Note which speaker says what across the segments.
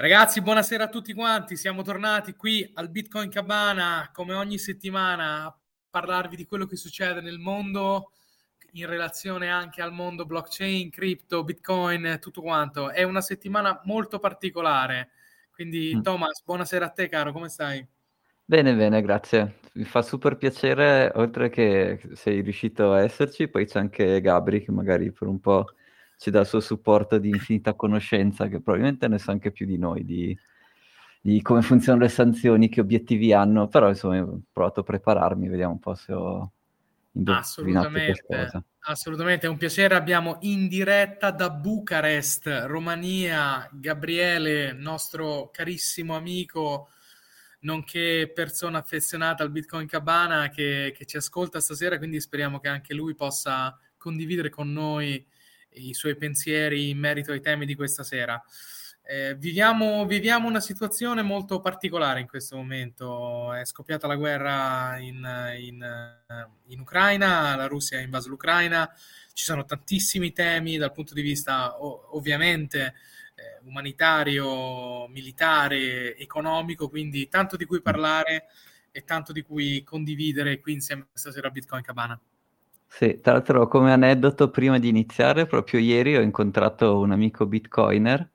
Speaker 1: Ragazzi, buonasera a tutti quanti. Siamo tornati qui al Bitcoin Cabana come ogni settimana a parlarvi di quello che succede nel mondo in relazione anche al mondo blockchain, cripto, Bitcoin, tutto quanto. È una settimana molto particolare. Quindi, mm. Thomas, buonasera a te, caro, come stai?
Speaker 2: Bene, bene, grazie. Mi fa super piacere, oltre che sei riuscito a esserci, poi c'è anche Gabri che magari per un po' ci dà il suo supporto di infinita conoscenza, che probabilmente ne sa anche più di noi, di, di come funzionano le sanzioni, che obiettivi hanno, però insomma ho provato a prepararmi, vediamo un po' se ho
Speaker 1: assolutamente, assolutamente, è un piacere, abbiamo in diretta da Bucarest, Romania, Gabriele, nostro carissimo amico, nonché persona affezionata al Bitcoin Cabana che, che ci ascolta stasera, quindi speriamo che anche lui possa condividere con noi i suoi pensieri in merito ai temi di questa sera. Eh, viviamo, viviamo, una situazione molto particolare in questo momento. È scoppiata la guerra in, in, in, Ucraina, la Russia ha invaso l'Ucraina, ci sono tantissimi temi dal punto di vista ovviamente eh, umanitario, militare, economico, quindi tanto di cui parlare e tanto di cui condividere qui insieme stasera a Bitcoin Cabana.
Speaker 2: Sì, tra l'altro come aneddoto, prima di iniziare, proprio ieri ho incontrato un amico bitcoiner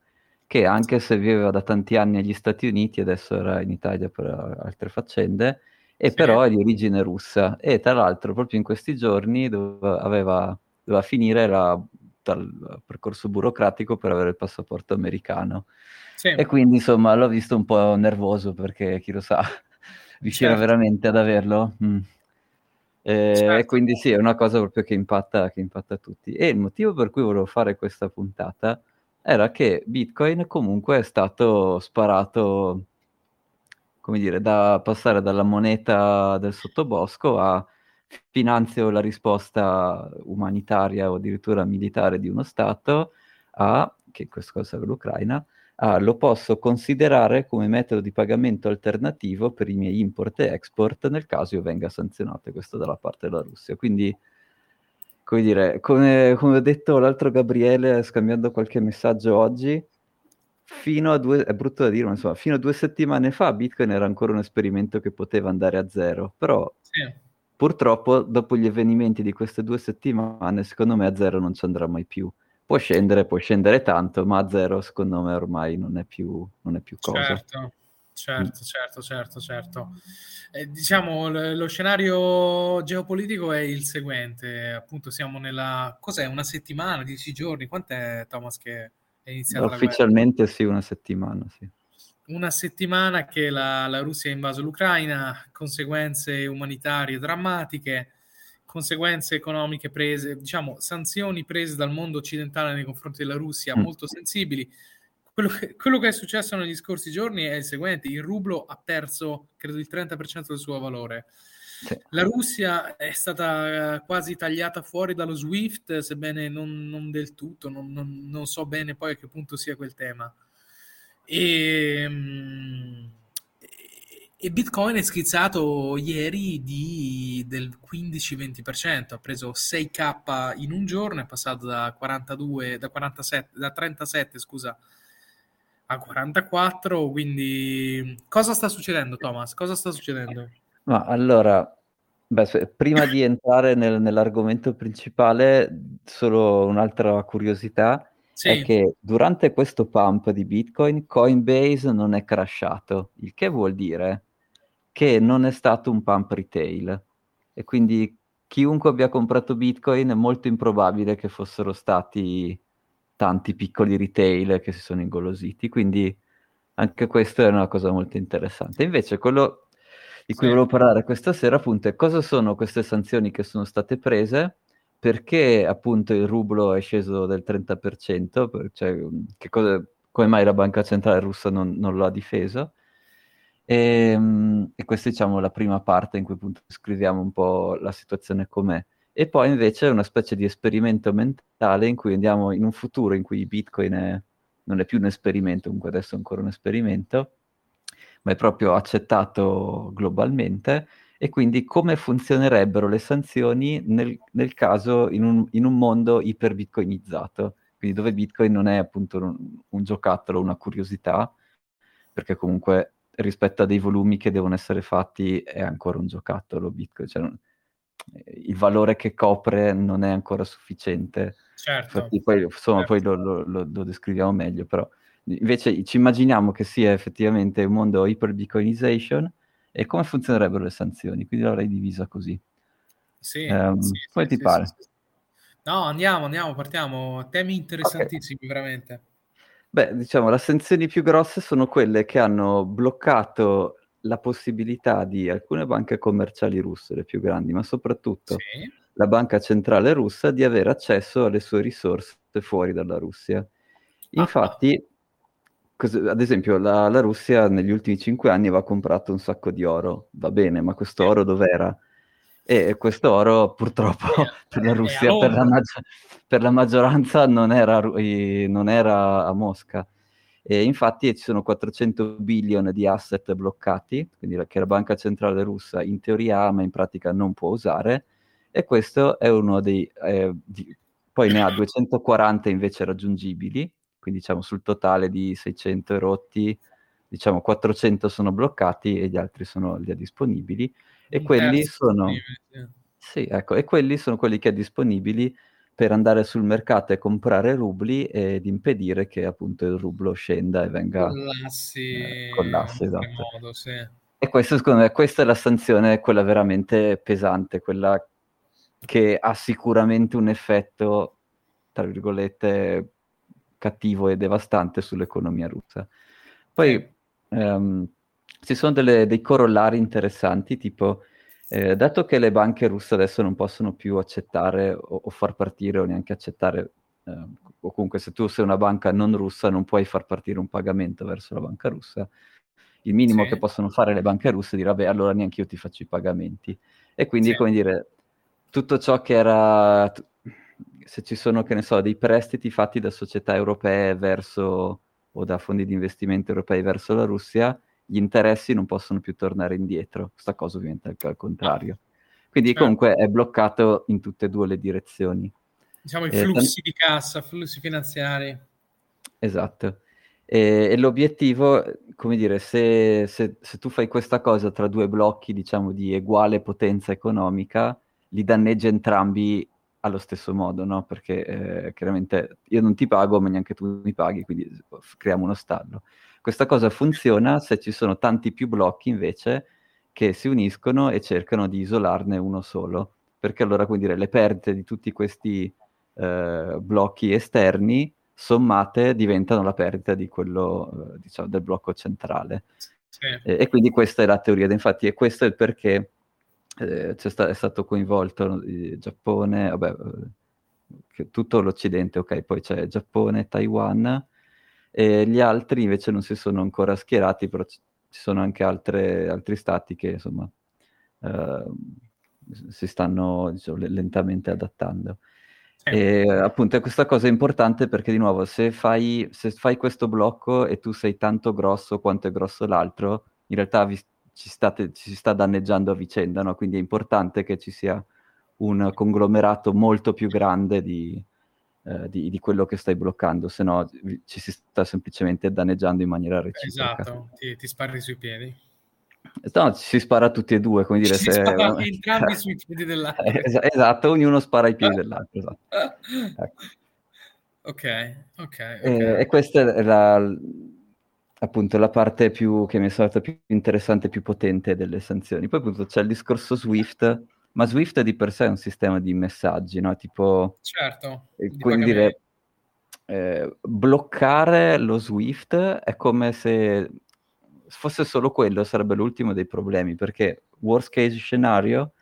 Speaker 2: che anche se viveva da tanti anni negli Stati Uniti, adesso era in Italia per altre faccende, e sì. però è di origine russa. E tra l'altro proprio in questi giorni doveva, aveva, doveva finire la, dal percorso burocratico per avere il passaporto americano. Sì. E quindi insomma l'ho visto un po' nervoso perché chi lo sa, riuscire certo. veramente ad averlo. Mm. Eh, certo. E quindi sì, è una cosa proprio che impatta, che impatta tutti. E il motivo per cui volevo fare questa puntata era che Bitcoin comunque è stato sparato, come dire, da passare dalla moneta del sottobosco a finanzio la risposta umanitaria o addirittura militare di uno Stato a, che in questo caso è l'Ucraina, ah, lo posso considerare come metodo di pagamento alternativo per i miei import e export nel caso io venga sanzionato, questo dalla parte della Russia. Quindi, come dire, come, come ho detto l'altro Gabriele, scambiando qualche messaggio oggi, fino a due, è brutto da dire, ma insomma, fino a due settimane fa Bitcoin era ancora un esperimento che poteva andare a zero, però sì. purtroppo dopo gli avvenimenti di queste due settimane, secondo me a zero non ci andrà mai più può scendere, può scendere tanto, ma a zero secondo me ormai non è più, non è più cosa.
Speaker 1: Certo. Certo, mm. certo, certo, certo. Eh, diciamo, l- lo scenario geopolitico è il seguente, appunto siamo nella... cos'è? Una settimana, dieci giorni? Quant'è, Thomas, che è iniziata
Speaker 2: Ufficialmente sì, una settimana, sì.
Speaker 1: Una settimana che la, la Russia ha invaso l'Ucraina, conseguenze umanitarie drammatiche, conseguenze economiche prese, diciamo, sanzioni prese dal mondo occidentale nei confronti della Russia mm. molto sensibili. Quello che, quello che, è successo negli scorsi giorni è il seguente: il rublo ha perso, credo, il 30% del suo valore. Sì. La Russia è stata quasi tagliata fuori dallo SWIFT, sebbene non, non del tutto, non, non, non, so bene poi a che punto sia quel tema. E. E Bitcoin è schizzato ieri di, del 15-20%, ha preso 6k in un giorno, è passato da 42, da 47, da 37 scusa, a 44, quindi cosa sta succedendo Thomas? Cosa sta succedendo?
Speaker 2: Ma allora, beh, prima di entrare nel, nell'argomento principale, solo un'altra curiosità. Sì. È che durante questo pump di Bitcoin Coinbase non è crashato, il che vuol dire che non è stato un pump retail e quindi chiunque abbia comprato Bitcoin è molto improbabile che fossero stati tanti piccoli retail che si sono ingolositi, quindi anche questo è una cosa molto interessante. Invece quello di cui sì. volevo parlare questa sera appunto è cosa sono queste sanzioni che sono state prese, perché appunto il rublo è sceso del 30%, cioè cosa, come mai la banca centrale russa non, non lo ha difeso, e, ehm, e questa diciamo la prima parte in cui appunto scriviamo un po' la situazione com'è. E poi invece è una specie di esperimento mentale in cui andiamo in un futuro in cui Bitcoin è, non è più un esperimento, comunque adesso è ancora un esperimento, ma è proprio accettato globalmente e quindi come funzionerebbero le sanzioni nel, nel caso in un, in un, mondo iperbitcoinizzato, quindi dove Bitcoin non è appunto un, un giocattolo, una curiosità, perché comunque rispetto a dei volumi che devono essere fatti è ancora un giocattolo Bitcoin, cioè, il valore che copre non è ancora sufficiente.
Speaker 1: Certo.
Speaker 2: Infatti poi, insomma, certo. poi lo, lo, lo, lo, descriviamo meglio, però invece ci immaginiamo che sia effettivamente un mondo hyper-bitcoinization e come funzionerebbero le sanzioni, quindi l'avrei divisa così.
Speaker 1: Sì, um, sì
Speaker 2: poi
Speaker 1: sì,
Speaker 2: ti pare?
Speaker 1: Sì, no, andiamo, andiamo, partiamo. Temi interessantissimi, okay. veramente.
Speaker 2: Beh, diciamo, le sanzioni più grosse sono quelle che hanno bloccato la possibilità di alcune banche commerciali russe, le più grandi, ma soprattutto sì. la banca centrale russa, di avere accesso alle sue risorse fuori dalla Russia. Ah, Infatti, ah. ad esempio, la, la, Russia negli ultimi cinque anni aveva comprato un sacco di oro, va bene, ma questo oro dov'era? E questo oro purtroppo per la Russia, per la, maggi- per la maggioranza, non era, non era a Mosca. E infatti ci sono 400 billion di asset bloccati, quindi che la banca centrale russa in teoria ha, ma in pratica non può usare, e questo è uno dei... Eh, di, poi ne ha 240 invece raggiungibili, quindi diciamo sul totale di 600 rotti, diciamo 400 sono bloccati e gli altri sono lì disponibili, e quelli sono... Sì, ecco, e quelli sono quelli che è disponibili per andare sul mercato e comprare rubli ed impedire che appunto il rublo scenda e venga
Speaker 1: collassi,
Speaker 2: eh, collassi esatto.
Speaker 1: modo, sì.
Speaker 2: E questo secondo me questa è la sanzione, quella veramente pesante, quella che ha sicuramente un effetto, tra virgolette, cattivo e devastante sull'economia russa. Poi sì. um, ci sono delle, dei corollari interessanti, tipo eh, dato che le banche russe adesso non possono più accettare o, o far partire o neanche accettare, eh, o comunque se tu sei una banca non russa non puoi far partire un pagamento verso la banca russa, il minimo sì. che possono fare le banche russe è dire vabbè allora neanche io ti faccio i pagamenti. E quindi sì. come dire, tutto ciò che era, se ci sono che ne so, dei prestiti fatti da società europee verso o da fondi di investimento europei verso la Russia, gli interessi non possono più tornare indietro. Questa cosa ovviamente è al contrario. Quindi certo. comunque è bloccato in tutte e due le direzioni.
Speaker 1: Diciamo i eh, flussi t- di cassa, flussi finanziari.
Speaker 2: Esatto. E, e l'obiettivo, come dire, se, se, se, tu fai questa cosa tra due blocchi, diciamo, di uguale potenza economica, li danneggia entrambi allo stesso modo, no? Perché eh, chiaramente io non ti pago, ma neanche tu mi paghi, quindi creiamo uno stallo. Questa cosa funziona se ci sono tanti più blocchi invece che si uniscono e cercano di isolarne uno solo, perché allora quindi dire, le perdite di tutti questi eh, blocchi esterni sommate diventano la perdita di quello, eh, diciamo, del blocco centrale. Sì. E, e, quindi questa è la teoria, infatti, e questo è il perché eh, sta- è stato coinvolto il Giappone, vabbè, eh, tutto l'Occidente, ok, poi c'è Giappone, Taiwan, e gli altri invece non si sono ancora schierati, però ci sono anche altre, altri stati che insomma eh, si stanno diciamo, lentamente adattando. E appunto questa cosa è importante perché di nuovo se fai, se fai, questo blocco e tu sei tanto grosso quanto è grosso l'altro, in realtà vi, ci, state, ci, si sta danneggiando a vicenda, no? quindi è importante che ci sia un conglomerato molto più grande di, eh, di, di, quello che stai bloccando, se no ci si sta semplicemente danneggiando in maniera reciproca.
Speaker 1: Esatto, ti, ti spari sui piedi.
Speaker 2: No, ci si spara tutti e due, come dire.
Speaker 1: Ci se... spara entrambi sui piedi dell'altro.
Speaker 2: Es- esatto, ognuno spara ai piedi dell'altro. Esatto.
Speaker 1: Ecco. Ok, ok. okay.
Speaker 2: E, e, questa è la, appunto la parte più, che mi è stata più interessante, più potente delle sanzioni. Poi appunto c'è il discorso SWIFT, ma Swift di per sé è un sistema di messaggi, no? Tipo...
Speaker 1: Certo.
Speaker 2: Eh, quindi dire, eh, bloccare lo Swift è come se fosse solo quello, sarebbe l'ultimo dei problemi, perché worst case scenario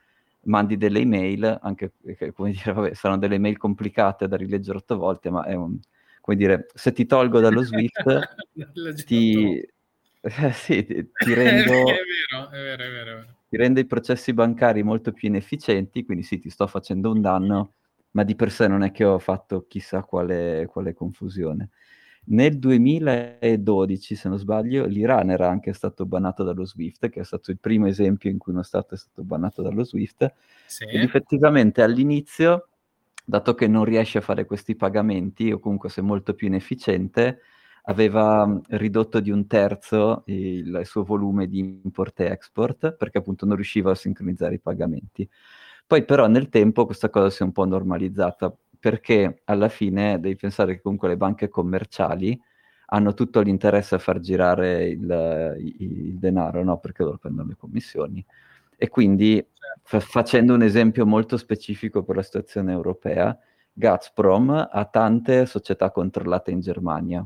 Speaker 2: mandi delle email, anche come dire, vabbè, saranno delle email complicate da rileggere otto volte, ma è un, come dire, se ti tolgo dallo Swift, ti, eh, sì, ti, ti rendo...
Speaker 1: è vero, è vero, è vero. È vero
Speaker 2: ti rende i processi bancari molto più inefficienti, quindi sì, ti sto facendo un danno, ma di per sé non è che ho fatto chissà quale, quale confusione. Nel 2012, se non sbaglio, l'Iran era anche stato bannato dallo SWIFT, che è stato il primo esempio in cui uno Stato è stato bannato dallo SWIFT. Sì. Ed effettivamente all'inizio, dato che non riesce a fare questi pagamenti, o comunque sei molto più inefficiente, aveva ridotto di un terzo il, il suo volume di import e export perché appunto non riusciva a sincronizzare i pagamenti. Poi però nel tempo questa cosa si è un po' normalizzata perché alla fine devi pensare che comunque le banche commerciali hanno tutto l'interesse a far girare il, il denaro, no? perché loro prendono le commissioni. E quindi, fa- facendo un esempio molto specifico per la situazione europea, Gazprom ha tante società controllate in Germania.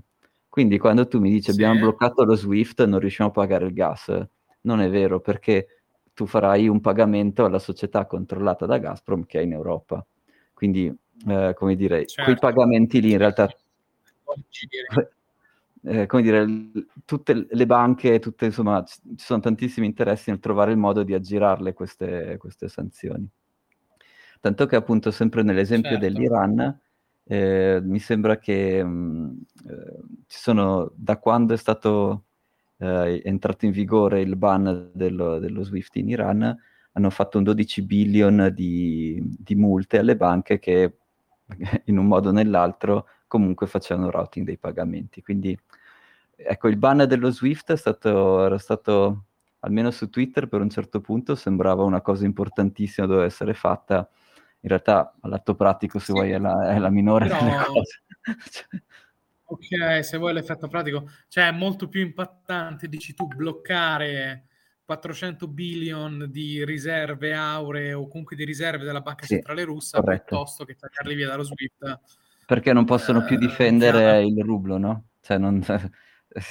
Speaker 2: Quindi quando tu mi dici sì. abbiamo bloccato lo SWIFT e non riusciamo a pagare il gas, non è vero perché tu farai un pagamento alla società controllata da Gazprom che è in Europa. Quindi, eh, come dire, certo. quei pagamenti lì in realtà eh, come dire, tutte le banche, tutte, insomma, ci sono tantissimi interessi nel trovare il modo di aggirarle queste, queste sanzioni. Tanto che appunto sempre nell'esempio certo. dell'Iran, eh, mi sembra che mh, mm, eh, ci sono, da quando è stato eh, entrato in vigore il ban dello, dello, SWIFT in Iran, hanno fatto un 12 billion di, di multe alle banche che in un modo o nell'altro comunque facevano routing dei pagamenti. Quindi ecco, il ban dello Swift è stato, era stato, almeno su Twitter per un certo punto, sembrava una cosa importantissima, doveva essere fatta. In realtà, all'atto pratico, se sì. vuoi, è la, è la minore Però... delle cose.
Speaker 1: ok, se vuoi l'effetto pratico, cioè è molto più impattante, dici tu, bloccare 400 billion di riserve auree o comunque di riserve della banca sì, centrale russa corretto. piuttosto che tagliarli via dallo SWIFT.
Speaker 2: Perché non possono più eh, difendere uh, il rublo, no? Cioè non,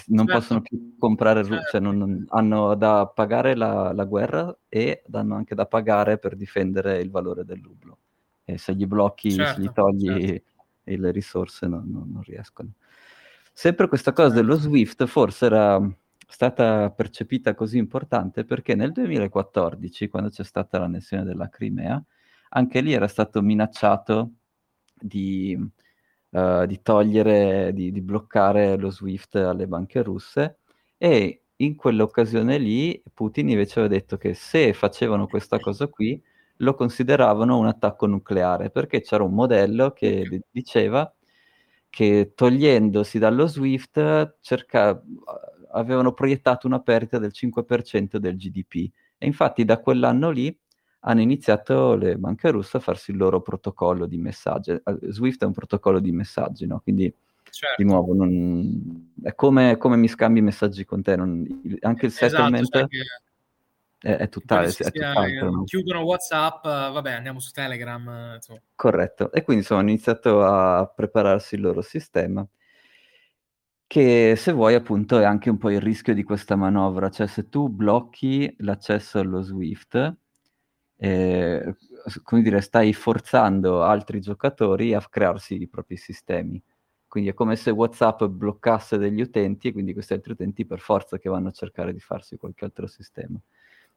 Speaker 2: non certo. possono più comprare, certo. cioè non, non, hanno da pagare la, la, guerra e hanno anche da pagare per difendere il valore del rublo. E se gli blocchi, certo, se gli certo, togli certo. le risorse non, non, riescono. Sempre questa cosa certo. dello SWIFT forse era stata percepita così importante perché nel 2014, quando c'è stata l'annessione della Crimea, anche lì era stato minacciato di uh, di togliere, di, di, bloccare lo SWIFT alle banche russe e in quell'occasione lì Putin invece aveva detto che se facevano questa cosa qui lo consideravano un attacco nucleare perché c'era un modello che diceva che togliendosi dallo SWIFT cerca, avevano proiettato una perdita del 5% del GDP e infatti da quell'anno lì hanno iniziato le banche russe a farsi il loro protocollo di messaggi. Eh, Swift è un protocollo di messaggi, no? Quindi certo. di nuovo non... è come, come, mi scambi messaggi con te, non... anche il esatto, settlement cioè è, è, tutt'altro. È tutt'altro
Speaker 1: no? Chiudono WhatsApp, vabbè andiamo su Telegram. Insomma.
Speaker 2: Corretto, e quindi insomma hanno iniziato a prepararsi il loro sistema che se vuoi appunto è anche un po' il rischio di questa manovra, cioè se tu blocchi l'accesso allo Swift, eh, come dire, stai forzando altri giocatori a crearsi i propri sistemi. Quindi è come se WhatsApp bloccasse degli utenti e quindi questi altri utenti per forza che vanno a cercare di farsi qualche altro sistema.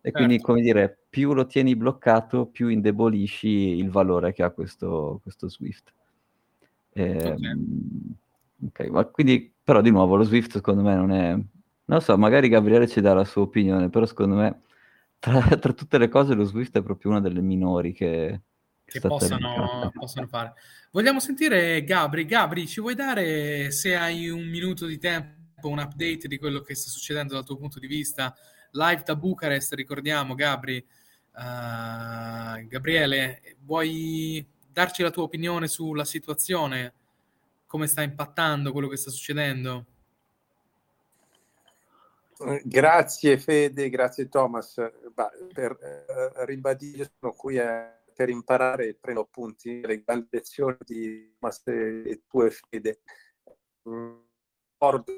Speaker 2: E quindi, certo. come dire, più lo tieni bloccato, più indebolisci il valore che ha questo, questo Swift. Eh, okay. okay. quindi, però, di nuovo, lo Swift secondo me non è... Non so, magari Gabriele ci dà la sua opinione, però secondo me tra, tra, tutte le cose lo Swift è proprio una delle minori che,
Speaker 1: che, che possano, possano, fare. Vogliamo sentire Gabri. Gabri, ci vuoi dare, se hai un minuto di tempo, un update di quello che sta succedendo dal tuo punto di vista? Live da Bucarest, ricordiamo, Gabri. Uh, Gabriele, vuoi darci la tua opinione sulla situazione? Come sta impattando quello che sta succedendo?
Speaker 3: Grazie Fede, grazie Thomas. Bah, per eh, ribadire, sono qui a, per imparare e prendo appunti le grandi lezioni di Thomas e tue Fede. Ricordo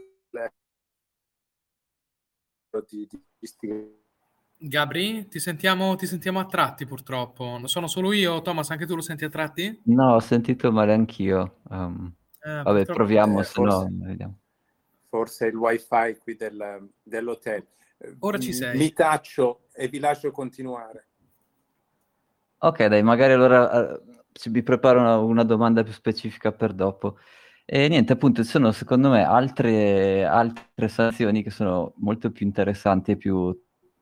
Speaker 1: di, di, Gabri, ti sentiamo, ti sentiamo a tratti purtroppo. Non sono solo io, Thomas, anche tu lo senti a tratti?
Speaker 2: No, ho sentito male anch'io. Um, eh, vabbè, proviamo, eh, se no vediamo
Speaker 3: forse il wifi qui del, dell'hotel.
Speaker 1: Ora ci sei.
Speaker 3: Mi taccio e vi lascio continuare.
Speaker 2: Ok, dai, magari allora uh, vi preparo una, una, domanda più specifica per dopo. E niente, appunto, ci sono secondo me altre, altre sanzioni che sono molto più interessanti e più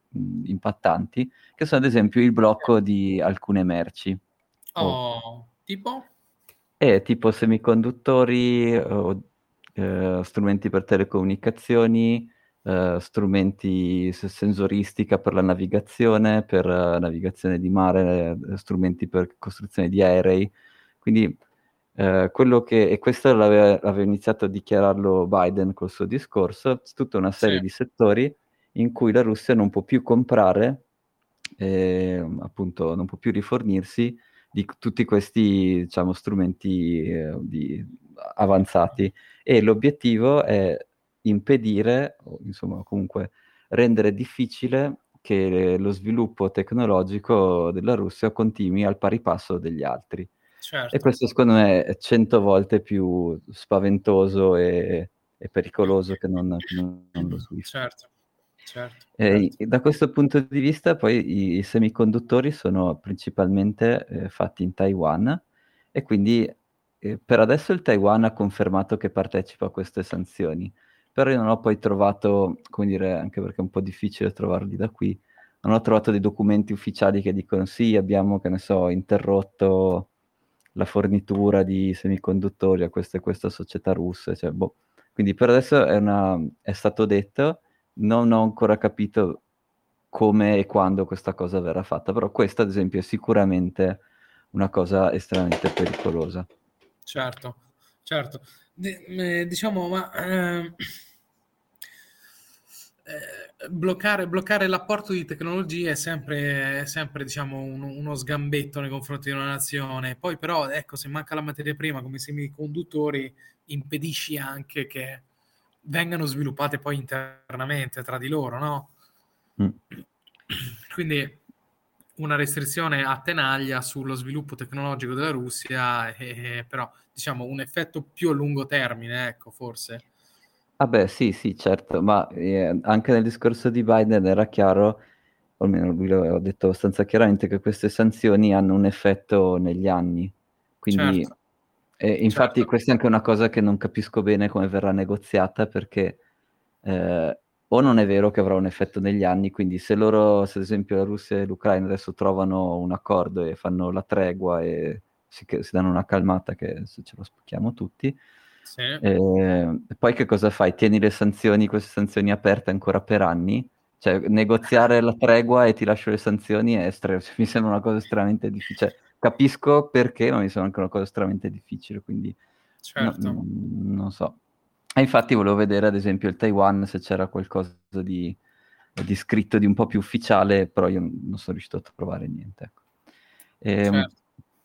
Speaker 2: mh, impattanti, che sono ad esempio il blocco di alcune merci.
Speaker 1: Oh, oh. tipo?
Speaker 2: Eh, tipo semiconduttori o eh, strumenti per telecomunicazioni, eh, strumenti sensoristica per la navigazione, per uh, navigazione di mare, eh, strumenti per costruzione di aerei. Quindi eh, quello che, e questo l'aveva, aveva iniziato a dichiararlo Biden col suo discorso, tutta una serie sì. di settori in cui la Russia non può più comprare, eh, appunto non può più rifornirsi di tutti questi diciamo, strumenti eh, di, avanzati e l'obiettivo è impedire, o insomma comunque rendere difficile che lo sviluppo tecnologico della Russia continui al pari passo degli altri. Certo. E questo secondo me è cento volte più spaventoso e, e pericoloso che non, che non, lo SWIFT.
Speaker 1: Certo. Certo,
Speaker 2: eh, da questo punto di vista poi i, i semiconduttori sono principalmente eh, fatti in Taiwan e quindi eh, per adesso il Taiwan ha confermato che partecipa a queste sanzioni, però io non ho poi trovato, come dire, anche perché è un po' difficile trovarli da qui, non ho trovato dei documenti ufficiali che dicono sì, abbiamo, che ne so, interrotto la fornitura di semiconduttori a questa e questa società russa, cioè, boh. quindi per adesso è, una, è stato detto, non ho ancora capito come e quando questa cosa verrà fatta, però questa ad esempio è sicuramente una cosa estremamente pericolosa.
Speaker 1: Certo, certo. D- eh, diciamo, ma eh, eh, bloccare, bloccare, l'apporto di tecnologie è sempre, è sempre diciamo, un, uno sgambetto nei confronti di una nazione. Poi però, ecco, se manca la materia prima come i semiconduttori, impedisci anche che vengano sviluppate poi internamente tra di loro, no? Mm. Quindi una restrizione a tenaglia sullo sviluppo tecnologico della Russia, e, però diciamo un effetto più a lungo termine, ecco, forse.
Speaker 2: Ah beh, sì, sì, certo, ma eh, anche nel discorso di Biden era chiaro, o almeno lui l'aveva detto abbastanza chiaramente, che queste sanzioni hanno un effetto negli anni. Quindi certo. E infatti certo. questa è anche una cosa che non capisco bene come verrà negoziata perché eh, o non è vero che avrà un effetto negli anni, quindi se loro, se ad esempio la Russia e l'Ucraina adesso trovano un accordo e fanno la tregua e si, si danno una calmata che se ce lo spacchiamo tutti, sì. eh, poi che cosa fai? Tieni le sanzioni, queste sanzioni aperte ancora per anni? Cioè negoziare la tregua e ti lascio le sanzioni è estre- mi sembra una cosa estremamente difficile. Cioè, capisco perché, ma mi sembra anche una cosa estremamente difficile, quindi certo. no, non so. E infatti volevo vedere ad esempio il Taiwan se c'era qualcosa di, di, scritto, di un po' più ufficiale, però io non sono riuscito a trovare niente. Ecco. E, ehm, certo.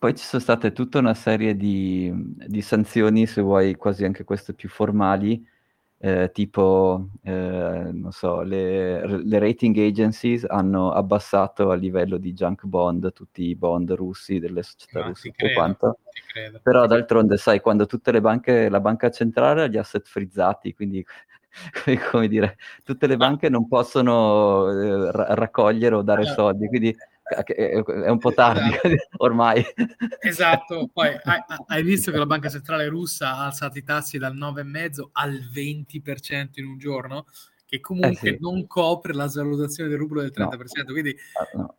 Speaker 2: Poi ci sono state tutta una serie di, di sanzioni, se vuoi quasi anche queste più formali, eh, tipo, eh, non so, le, le, rating agencies hanno abbassato a livello di junk bond tutti i bond russi delle società no, russe credo, quanto. Però d'altronde, sai, quando tutte le banche, la banca centrale ha gli asset frizzati, quindi come dire, tutte le banche non possono eh, raccogliere o dare soldi, quindi è un po' tardi esatto. ormai.
Speaker 1: Esatto, poi hai, hai, visto che la banca centrale russa ha alzato i tassi dal 9,5 al 20% in un giorno, che comunque eh sì. non copre la svalutazione del rublo del 30%, no. quindi, ah, no.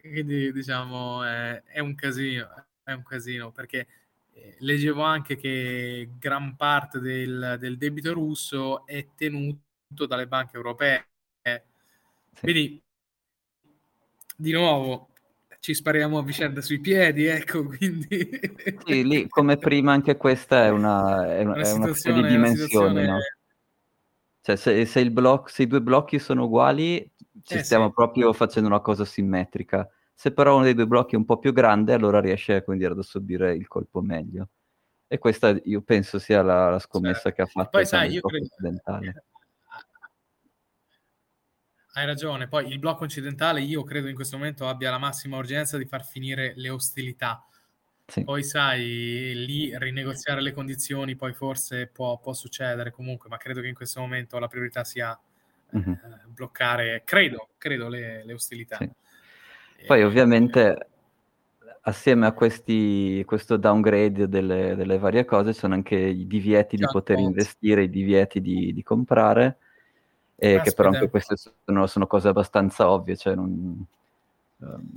Speaker 1: quindi diciamo è, è, un casino, è un casino perché eh, leggevo anche che gran parte del, del debito russo è tenuto dalle banche europee. Sì. Quindi di nuovo ci spariamo a vicenda sui piedi, ecco, quindi...
Speaker 2: Sì, lì come prima anche questa è una, è una, una, una di dimensioni, no? Cioè se, se, il block, se i due blocchi sono uguali ci eh, stiamo sì. proprio facendo una cosa simmetrica. Se però uno dei due blocchi è un po' più grande, allora riesce dire, ad assorbire il colpo meglio. E questa io penso sia la, la scommessa certo. che ha fatto
Speaker 1: Poi, sai, io credo, hai ragione, poi il blocco occidentale io credo in questo momento abbia la massima urgenza di far finire le ostilità. Sì. Poi sai, lì rinegoziare le condizioni poi forse può, può, succedere comunque, ma credo che in questo momento la priorità sia mm-hmm. eh, bloccare, credo, credo le, le ostilità. Sì.
Speaker 2: Poi ovviamente assieme a questi, questo downgrade delle, delle, varie cose sono anche i divieti di poter investire, i divieti di, di comprare e che però anche queste sono, sono, cose abbastanza ovvie, cioè non, um,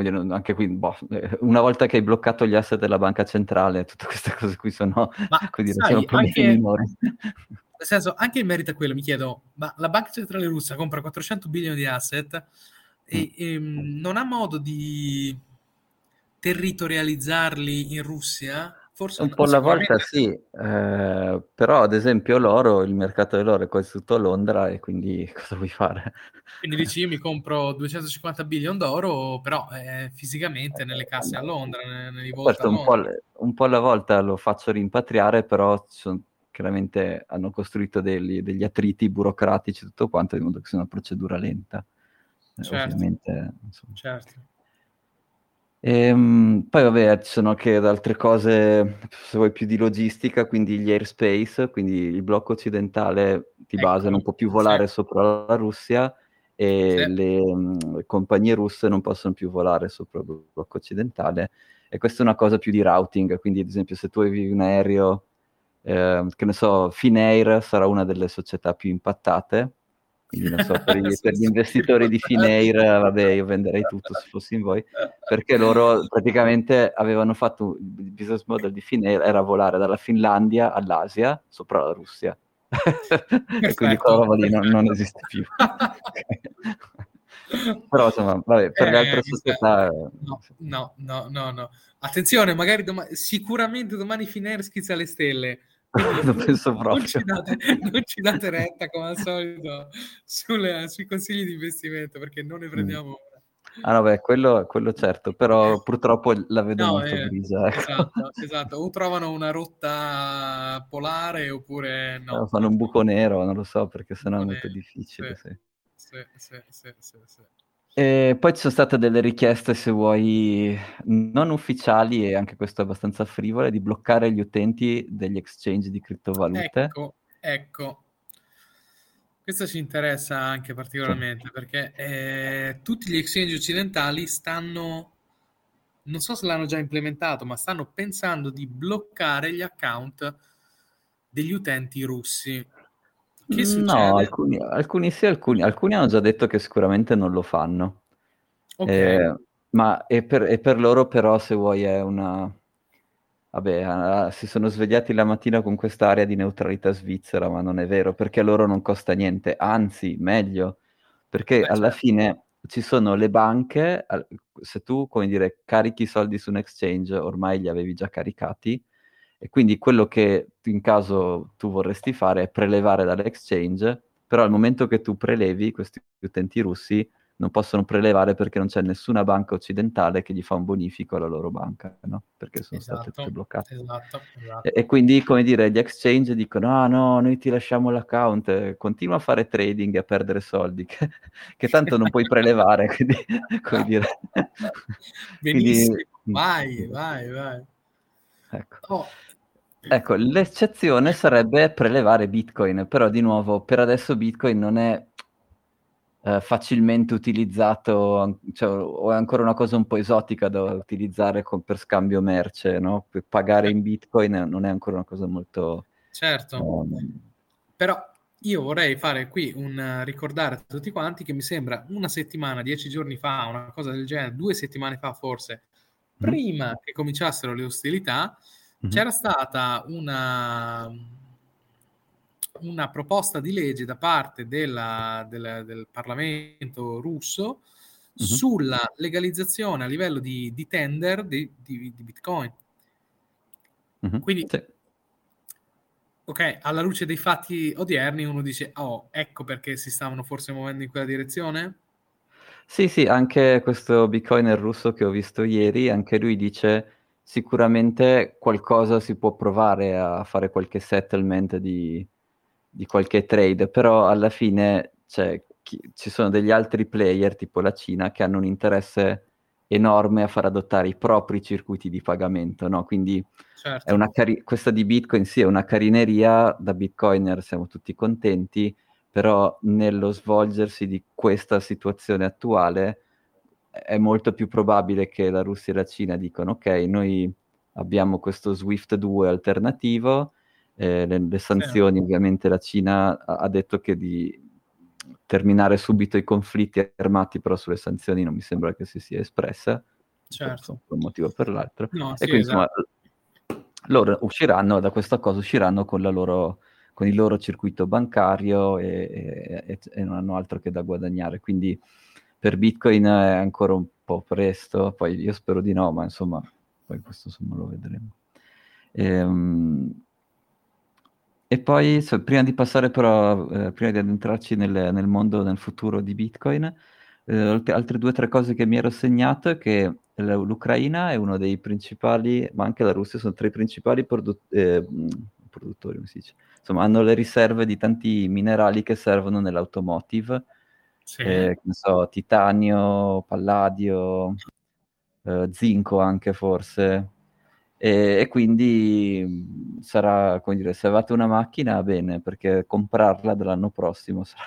Speaker 2: dire, anche qui, boh, eh, una volta che hai bloccato gli asset della banca centrale, tutte queste cose qui sono,
Speaker 1: ma, dire, sai, sono problemi anche, minori. Nel senso, anche in merito a quello, mi chiedo, ma la banca centrale russa compra 400 bilioni di asset e, mm. e ehm, non ha modo di territorializzarli in Russia?
Speaker 2: Forse un po' alla volta sì, eh, però ad esempio l'oro, il mercato dell'oro è quasi tutto a Londra e quindi cosa vuoi fare?
Speaker 1: Quindi dici io mi compro 250 billion d'oro, però eh, fisicamente nelle casse a Londra, nei
Speaker 2: Questo un po', un po' alla volta lo faccio rimpatriare, però sono, chiaramente hanno costruito degli, degli attriti burocratici tutto quanto, di modo che sia una procedura lenta.
Speaker 1: Eh, certo. Ovviamente, insomma. certo.
Speaker 2: Ehm, poi vabbè, ci sono anche altre cose, se vuoi, più di logistica, quindi gli airspace, quindi il blocco occidentale ti ecco, basa, non può più volare sì. sopra la Russia e sì. le, le, compagnie russe non possono più volare sopra il blocco occidentale. E questa è una cosa più di routing, quindi ad esempio se tu avevi un aereo, eh, che ne so, Finair sarà una delle società più impattate, quindi non so, per, gli, per gli investitori di Finair, vabbè, io venderei tutto se fossi in voi, perché loro praticamente avevano fatto il business model di Finair, era volare dalla Finlandia all'Asia sopra la Russia. e quindi quella roba lì non, non esiste più. Però insomma, vabbè, per eh, le altre società...
Speaker 1: No, no, no, no, no. Attenzione, magari domani, sicuramente domani Finair schizza le stelle
Speaker 2: non penso proprio.
Speaker 1: Non ci, date, non ci date retta come al solito sulle, sui consigli di investimento perché non ne mm. prendiamo mm.
Speaker 2: Ah no, beh, quello, quello, certo, però purtroppo la vedo no, molto eh, grigia.
Speaker 1: Ecco. Esatto, esatto, o trovano una rotta polare oppure no.
Speaker 2: Eh, fanno un buco nero, non lo so, perché sennò è molto difficile. Sì,
Speaker 1: sì, sì, sì, sì, sì.
Speaker 2: E poi ci sono state delle richieste, se vuoi, non ufficiali e anche questo è abbastanza frivole, di bloccare gli utenti degli exchange di criptovalute.
Speaker 1: Ecco, ecco. Questo ci interessa anche particolarmente sì. perché eh, tutti gli exchange occidentali stanno, non so se l'hanno già implementato, ma stanno pensando di bloccare gli account degli utenti russi.
Speaker 2: Che succede? No, alcuni, alcuni sì, alcuni, alcuni hanno già detto che sicuramente non lo fanno. Ok. Eh, ma e per, e per loro però, se vuoi, è una... Vabbè, uh, si sono svegliati la mattina con quest'area di neutralità svizzera, ma non è vero, perché a loro non costa niente, anzi, meglio, perché Beh, alla certo. fine ci sono le banche, se tu, come dire, carichi i soldi su un exchange, ormai li avevi già caricati, e quindi quello che in caso tu vorresti fare è prelevare dall'exchange, però al momento che tu prelevi, questi utenti russi non possono prelevare perché non c'è nessuna banca occidentale che gli fa un bonifico alla loro banca, no? Perché sono esatto, state tutte bloccate. Esatto, esatto. E, e, quindi, come dire, gli exchange dicono, ah no, noi ti lasciamo l'account, continua a fare trading e a perdere soldi, che, che tanto non puoi prelevare, quindi, come dire...
Speaker 1: Benissimo, quindi, vai, vai, vai.
Speaker 2: Ecco. Oh, Ecco, l'eccezione sarebbe prelevare Bitcoin, però di nuovo per adesso Bitcoin non è eh, facilmente utilizzato, cioè, o è ancora una cosa un po' esotica da utilizzare con, per scambio merce, no? Pagare in Bitcoin non è ancora una cosa molto...
Speaker 1: Certo, um... però io vorrei fare qui un ricordare a tutti quanti che mi sembra una settimana, dieci giorni fa, una cosa del genere, due settimane fa forse, mm. prima che cominciassero le ostilità, mm-hmm. c'era stata una, una, proposta di legge da parte della, della, del Parlamento russo mm-hmm. sulla legalizzazione a livello di, di tender di, di, di Bitcoin. Mm-hmm. Quindi, sì. ok, alla luce dei fatti odierni uno dice, oh, ecco perché si stavano forse muovendo in quella direzione?
Speaker 2: Sì, sì, anche questo bitcoiner russo che ho visto ieri, anche lui dice sicuramente qualcosa si può provare a fare qualche settlement di, di qualche trade, però alla fine cioè, chi, ci sono degli altri player, tipo la Cina, che hanno un interesse enorme a far adottare i propri circuiti di pagamento, no? Quindi certo. cari- questa di Bitcoin sì è una carineria, da Bitcoiner siamo tutti contenti, però nello svolgersi di questa situazione attuale è molto più probabile che la Russia e la Cina dicano ok, noi abbiamo questo SWIFT 2 alternativo, eh, le, le, sanzioni sì. ovviamente la Cina ha, ha detto che di, terminare subito i conflitti armati, però sulle sanzioni non mi sembra che si sia espressa, certo. per un motivo o per l'altro. No, e sì, quindi esatto. insomma, loro usciranno da questa cosa, usciranno con, loro, con il loro circuito bancario e, e, e, non hanno altro che da guadagnare. Quindi per Bitcoin è ancora un po' presto, poi io spero di no, ma insomma, poi questo insomma lo vedremo. Ehm, e poi, so, prima di passare però, eh, prima di addentrarci nel, nel, mondo, nel futuro di Bitcoin, eh, altre due o tre cose che mi ero segnato è che l'Ucraina è uno dei principali, ma anche la Russia sono tra i principali produ- eh, produttori. Insomma, hanno le riserve di tanti minerali che servono nell'automotive, sì. eh, so, titanio, palladio, eh, zinco anche forse, e, e, quindi sarà, come dire, se avete una macchina, bene, perché comprarla dall'anno prossimo sarà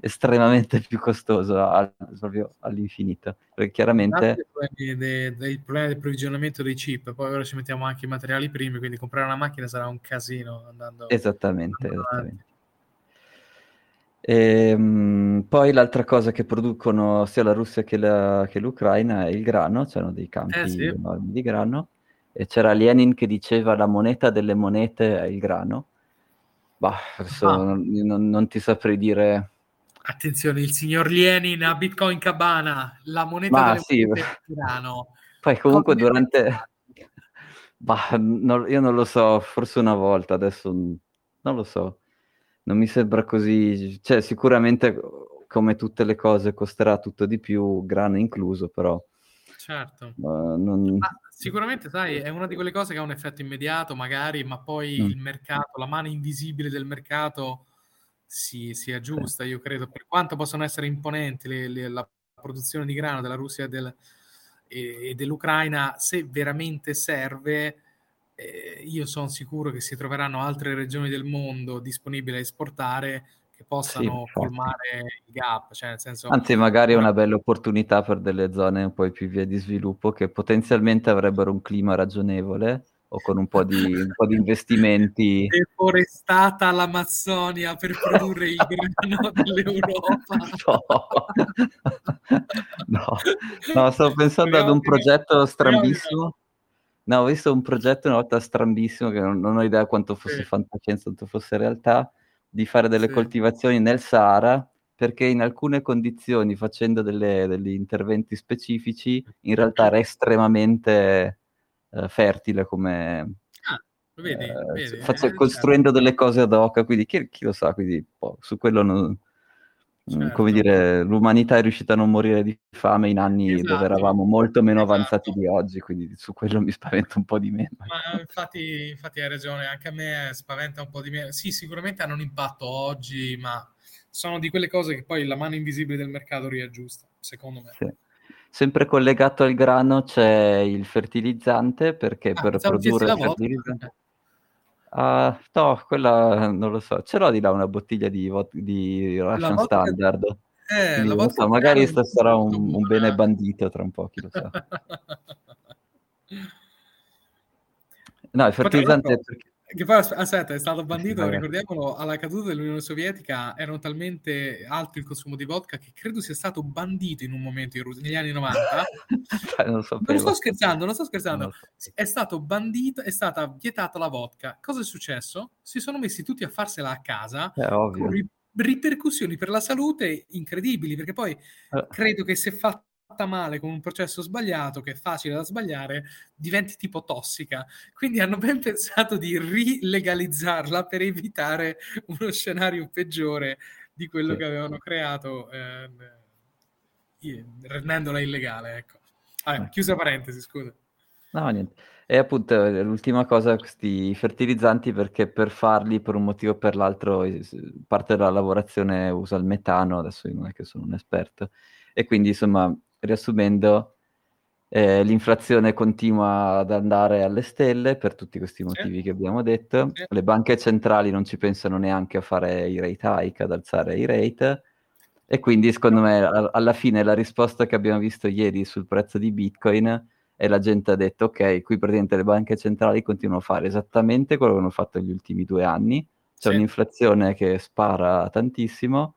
Speaker 2: estremamente più costoso al, proprio all'infinito. Perché chiaramente...
Speaker 1: Il problema del provvigionamento dei chip, poi ora ci mettiamo anche i materiali primi, quindi comprare una macchina sarà un casino andando...
Speaker 2: Esattamente, andando esattamente. E, um, poi l'altra cosa che producono sia la Russia che, la, che l'Ucraina è il grano, c'erano dei campi eh, sì. enormi di grano e c'era Lenin che diceva la moneta delle monete è il grano. Bah, adesso ah. non, non, non, ti saprei dire.
Speaker 1: Attenzione, il signor Lenin a Bitcoin Cabana, la moneta Ma, delle sì. monete è il grano.
Speaker 2: Poi comunque Come durante... Bah, no, io non lo so, forse una volta, adesso non lo so. Non mi sembra così... Cioè, sicuramente come tutte le cose costerà tutto di più, grano incluso, però...
Speaker 1: Certo. Uh, non... Ma Sicuramente, sai, è una di quelle cose che ha un effetto immediato, magari, ma poi mm. il mercato, la mano invisibile del mercato si, si aggiusta, io credo. Per quanto possano essere imponenti le, le, la produzione di grano della Russia e, del, e, e dell'Ucraina, se veramente serve, eh, io sono sicuro che si troveranno altre regioni del mondo disponibili a esportare che possano sì, colmare il gap. Cioè nel senso,
Speaker 2: Anzi, magari è una bella opportunità per delle zone un po' più via di sviluppo che potenzialmente avrebbero un clima ragionevole o con un po' di, un po di investimenti.
Speaker 1: Deforestata l'Amazzonia per produrre il grano dell'Europa.
Speaker 2: No. no, no, sto pensando ad un progetto strambissimo. No, ho visto un progetto una volta strambissimo che non, non ho idea quanto fosse sì. fantascienza, quanto fosse realtà, di fare delle sì. coltivazioni nel Sahara perché in alcune condizioni, facendo delle, degli interventi specifici, in realtà era estremamente eh, fertile come...
Speaker 1: Ah, vedi, eh, vedi,
Speaker 2: faccio, eh, costruendo certo. delle cose ad hoc, quindi chi, chi lo sa, quindi boh, su quello non, Certo. Come dire, l'umanità è riuscita a non morire di fame in anni esatto. dove eravamo molto meno esatto. avanzati di oggi, quindi su quello mi spaventa un po' di meno.
Speaker 1: Ma infatti, infatti hai ragione, anche a me spaventa un po' di meno. Sì, sicuramente hanno un impatto oggi, ma sono di quelle cose che poi la mano invisibile del mercato riaggiusta, secondo me. Sì.
Speaker 2: Sempre collegato al grano c'è il fertilizzante, perché ah, per produrre il fertilizzante... Uh, no, quella non lo so. Ce l'ho di là una bottiglia di, vot- di Russian Standard. Eh, la so, magari sarà un, un, bene bandito tra un po', chi lo sa. no, il fertilizzante... Perché...
Speaker 1: Che poi, aspetta, è stato bandito, sì, ricordiamolo, alla caduta dell'Unione Sovietica erano talmente alto il consumo di vodka che credo sia stato bandito in un momento in Russia, negli anni 90. non, non, sto scherzando, non sto scherzando. Non so. È stato bandito, è stata vietata la vodka. Cosa è successo? Si sono messi tutti a farsela a casa.
Speaker 2: È ovvio. Con
Speaker 1: ripercussioni per la salute incredibili, perché poi eh. credo che se fatto male con un processo sbagliato, che è facile da sbagliare, diventi tipo tossica. Quindi hanno ben pensato di rilegalizzarla per evitare uno scenario peggiore di quello sì. che avevano creato, eh, rendendola illegale. Ecco. Allora, chiusa parentesi, scusa.
Speaker 2: No, niente. E appunto eh, l'ultima cosa, questi fertilizzanti, perché per farli per un motivo o per l'altro, parte della lavorazione usa il metano, adesso io non è che sono un esperto, e quindi insomma riassumendo, eh, l'inflazione continua ad andare alle stelle per tutti questi motivi sì. che abbiamo detto. Sì. Le banche centrali non ci pensano neanche a fare i rate hike, ad alzare i rate. E quindi, secondo me, a- alla fine la risposta che abbiamo visto ieri sul prezzo di Bitcoin è la gente ha detto: Ok, qui praticamente le banche centrali continuano a fare esattamente quello che hanno fatto negli ultimi due anni. C'è sì. un'inflazione che spara tantissimo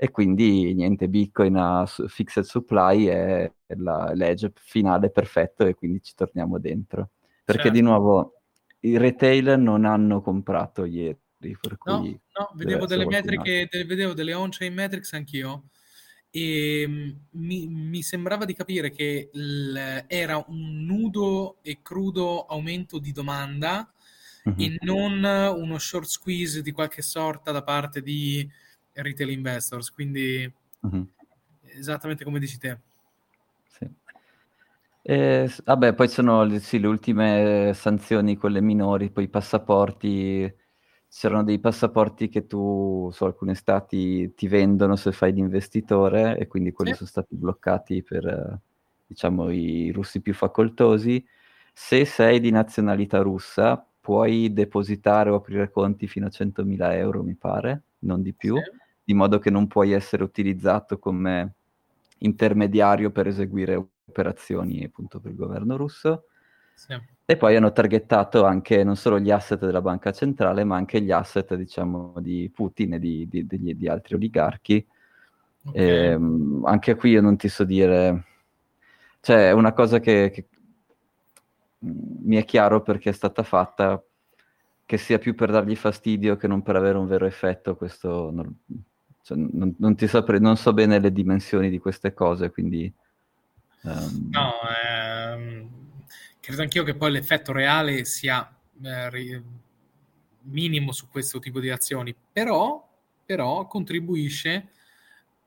Speaker 2: e quindi niente, Bitcoin a fixed supply è la legge finale perfetto e quindi ci torniamo dentro. Perché certo. di nuovo i retail non hanno comprato ieri. Per
Speaker 1: no, no, vedevo delle metriche, delle, vedevo delle on-chain metrics anch'io e mm, mi, mi sembrava di capire che l, era un nudo e crudo aumento di domanda mm-hmm. e non uno short squeeze di qualche sorta da parte di retail investors, quindi uh-huh. esattamente come dici te.
Speaker 2: Sì. Eh, vabbè, poi sono sì, le ultime sanzioni, quelle minori, poi i passaporti, c'erano dei passaporti che tu su alcuni stati ti vendono se fai l'investitore e quindi quelli sì. sono stati bloccati per, diciamo, i russi più facoltosi. Se sei di nazionalità russa, puoi depositare o aprire conti fino a 100.000 euro, mi pare, non di più. Sì di modo che non puoi essere utilizzato come intermediario per eseguire operazioni appunto per il governo russo. Sì. E poi hanno targettato anche non solo gli asset della banca centrale, ma anche gli asset, diciamo, di Putin e di, di, di, di altri oligarchi. Okay. E, ehm, anche qui io non ti so dire, cioè è una cosa che, che mi è chiaro perché è stata fatta, che sia più per dargli fastidio che non per avere un vero effetto, questo non, cioè, non, non, ti sapre, non so bene le dimensioni di queste cose, quindi...
Speaker 1: Um... No, ehm, credo anch'io che poi l'effetto reale sia eh, minimo su questo tipo di azioni, però, però contribuisce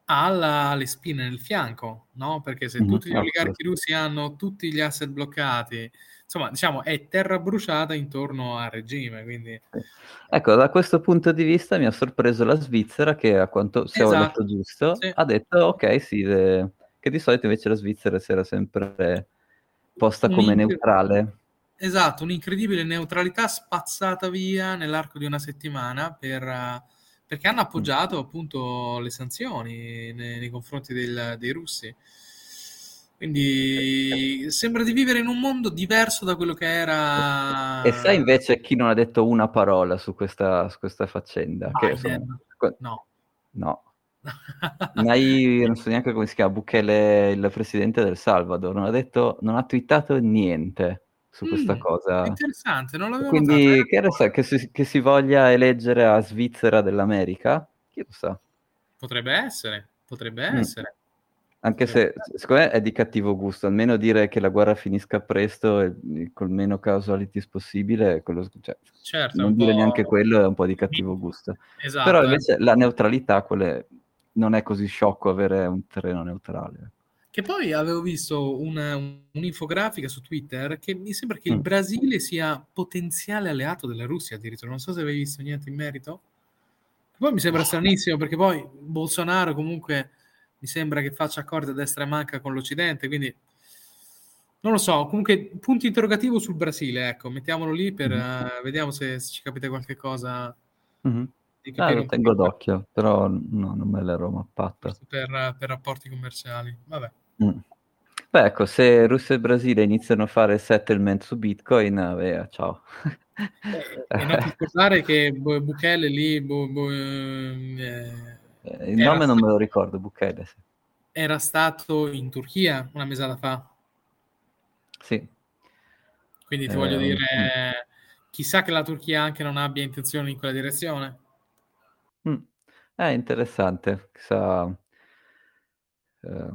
Speaker 1: alle spine nel fianco, no? Perché se mm-hmm, tutti gli oligarchi russi hanno tutti gli asset bloccati, insomma, diciamo, è terra bruciata intorno al regime. Quindi...
Speaker 2: Ecco, da questo punto di vista mi ha sorpreso la Svizzera che, a quanto se esatto. ho letto giusto, sì. ha detto ok, sì, le... che di solito invece la Svizzera si era sempre posta un come neutrale.
Speaker 1: Esatto, un'incredibile neutralità spazzata via nell'arco di una settimana per, perché hanno appoggiato appunto le sanzioni nei, nei confronti del, dei russi. Quindi sembra di vivere in un mondo diverso da quello che era.
Speaker 2: E sai invece chi non ha detto una parola su questa, su questa faccenda? Che
Speaker 1: sono... No.
Speaker 2: No. Mai, non so neanche come si chiama, Bukele, il presidente del Salvador, non ha detto, non ha twittato niente su questa mm, cosa.
Speaker 1: Interessante, non l'avevo
Speaker 2: Quindi, notato, che, sa, che, si, che si voglia eleggere a Svizzera dell'America? Chi lo sa?
Speaker 1: Potrebbe essere, potrebbe mm. essere.
Speaker 2: Anche se secondo me è di cattivo gusto, almeno dire che la guerra finisca presto e col meno casualities possibile, quello, cioè, certo, non dire neanche quello è un po' di cattivo gusto. Esatto, Però invece eh. la neutralità quelle, non è così sciocco avere un terreno neutrale.
Speaker 1: Che poi avevo visto una, un'infografica su Twitter che mi sembra che mm. il Brasile sia potenziale alleato della Russia addirittura. Non so se avevi visto niente in merito. Poi mi sembra stranissimo perché poi Bolsonaro comunque mi sembra che faccia accordi a destra e manca con l'Occidente, quindi non lo so, comunque punto interrogativo sul Brasile, ecco, mettiamolo lì per mm-hmm. uh, vediamo se, se, ci capite qualche cosa.
Speaker 2: Mm-hmm. Ah, lo tengo d'occhio, però no, non me l'ero mappato.
Speaker 1: Per, per rapporti commerciali, vabbè.
Speaker 2: Mm. Beh, ecco, se Russia e Brasile iniziano a fare settlement su Bitcoin, beh, ciao.
Speaker 1: Eh, e non scordare che Bukele lì... Bo, bo, eh,
Speaker 2: il nome non me lo ricordo, Bukele. Sì.
Speaker 1: Era stato in Turchia una mesata fa.
Speaker 2: Sì.
Speaker 1: Quindi ti eh, voglio dire, chissà che la Turchia anche non abbia intenzioni in quella direzione.
Speaker 2: Mm. È interessante, chissà... Eh,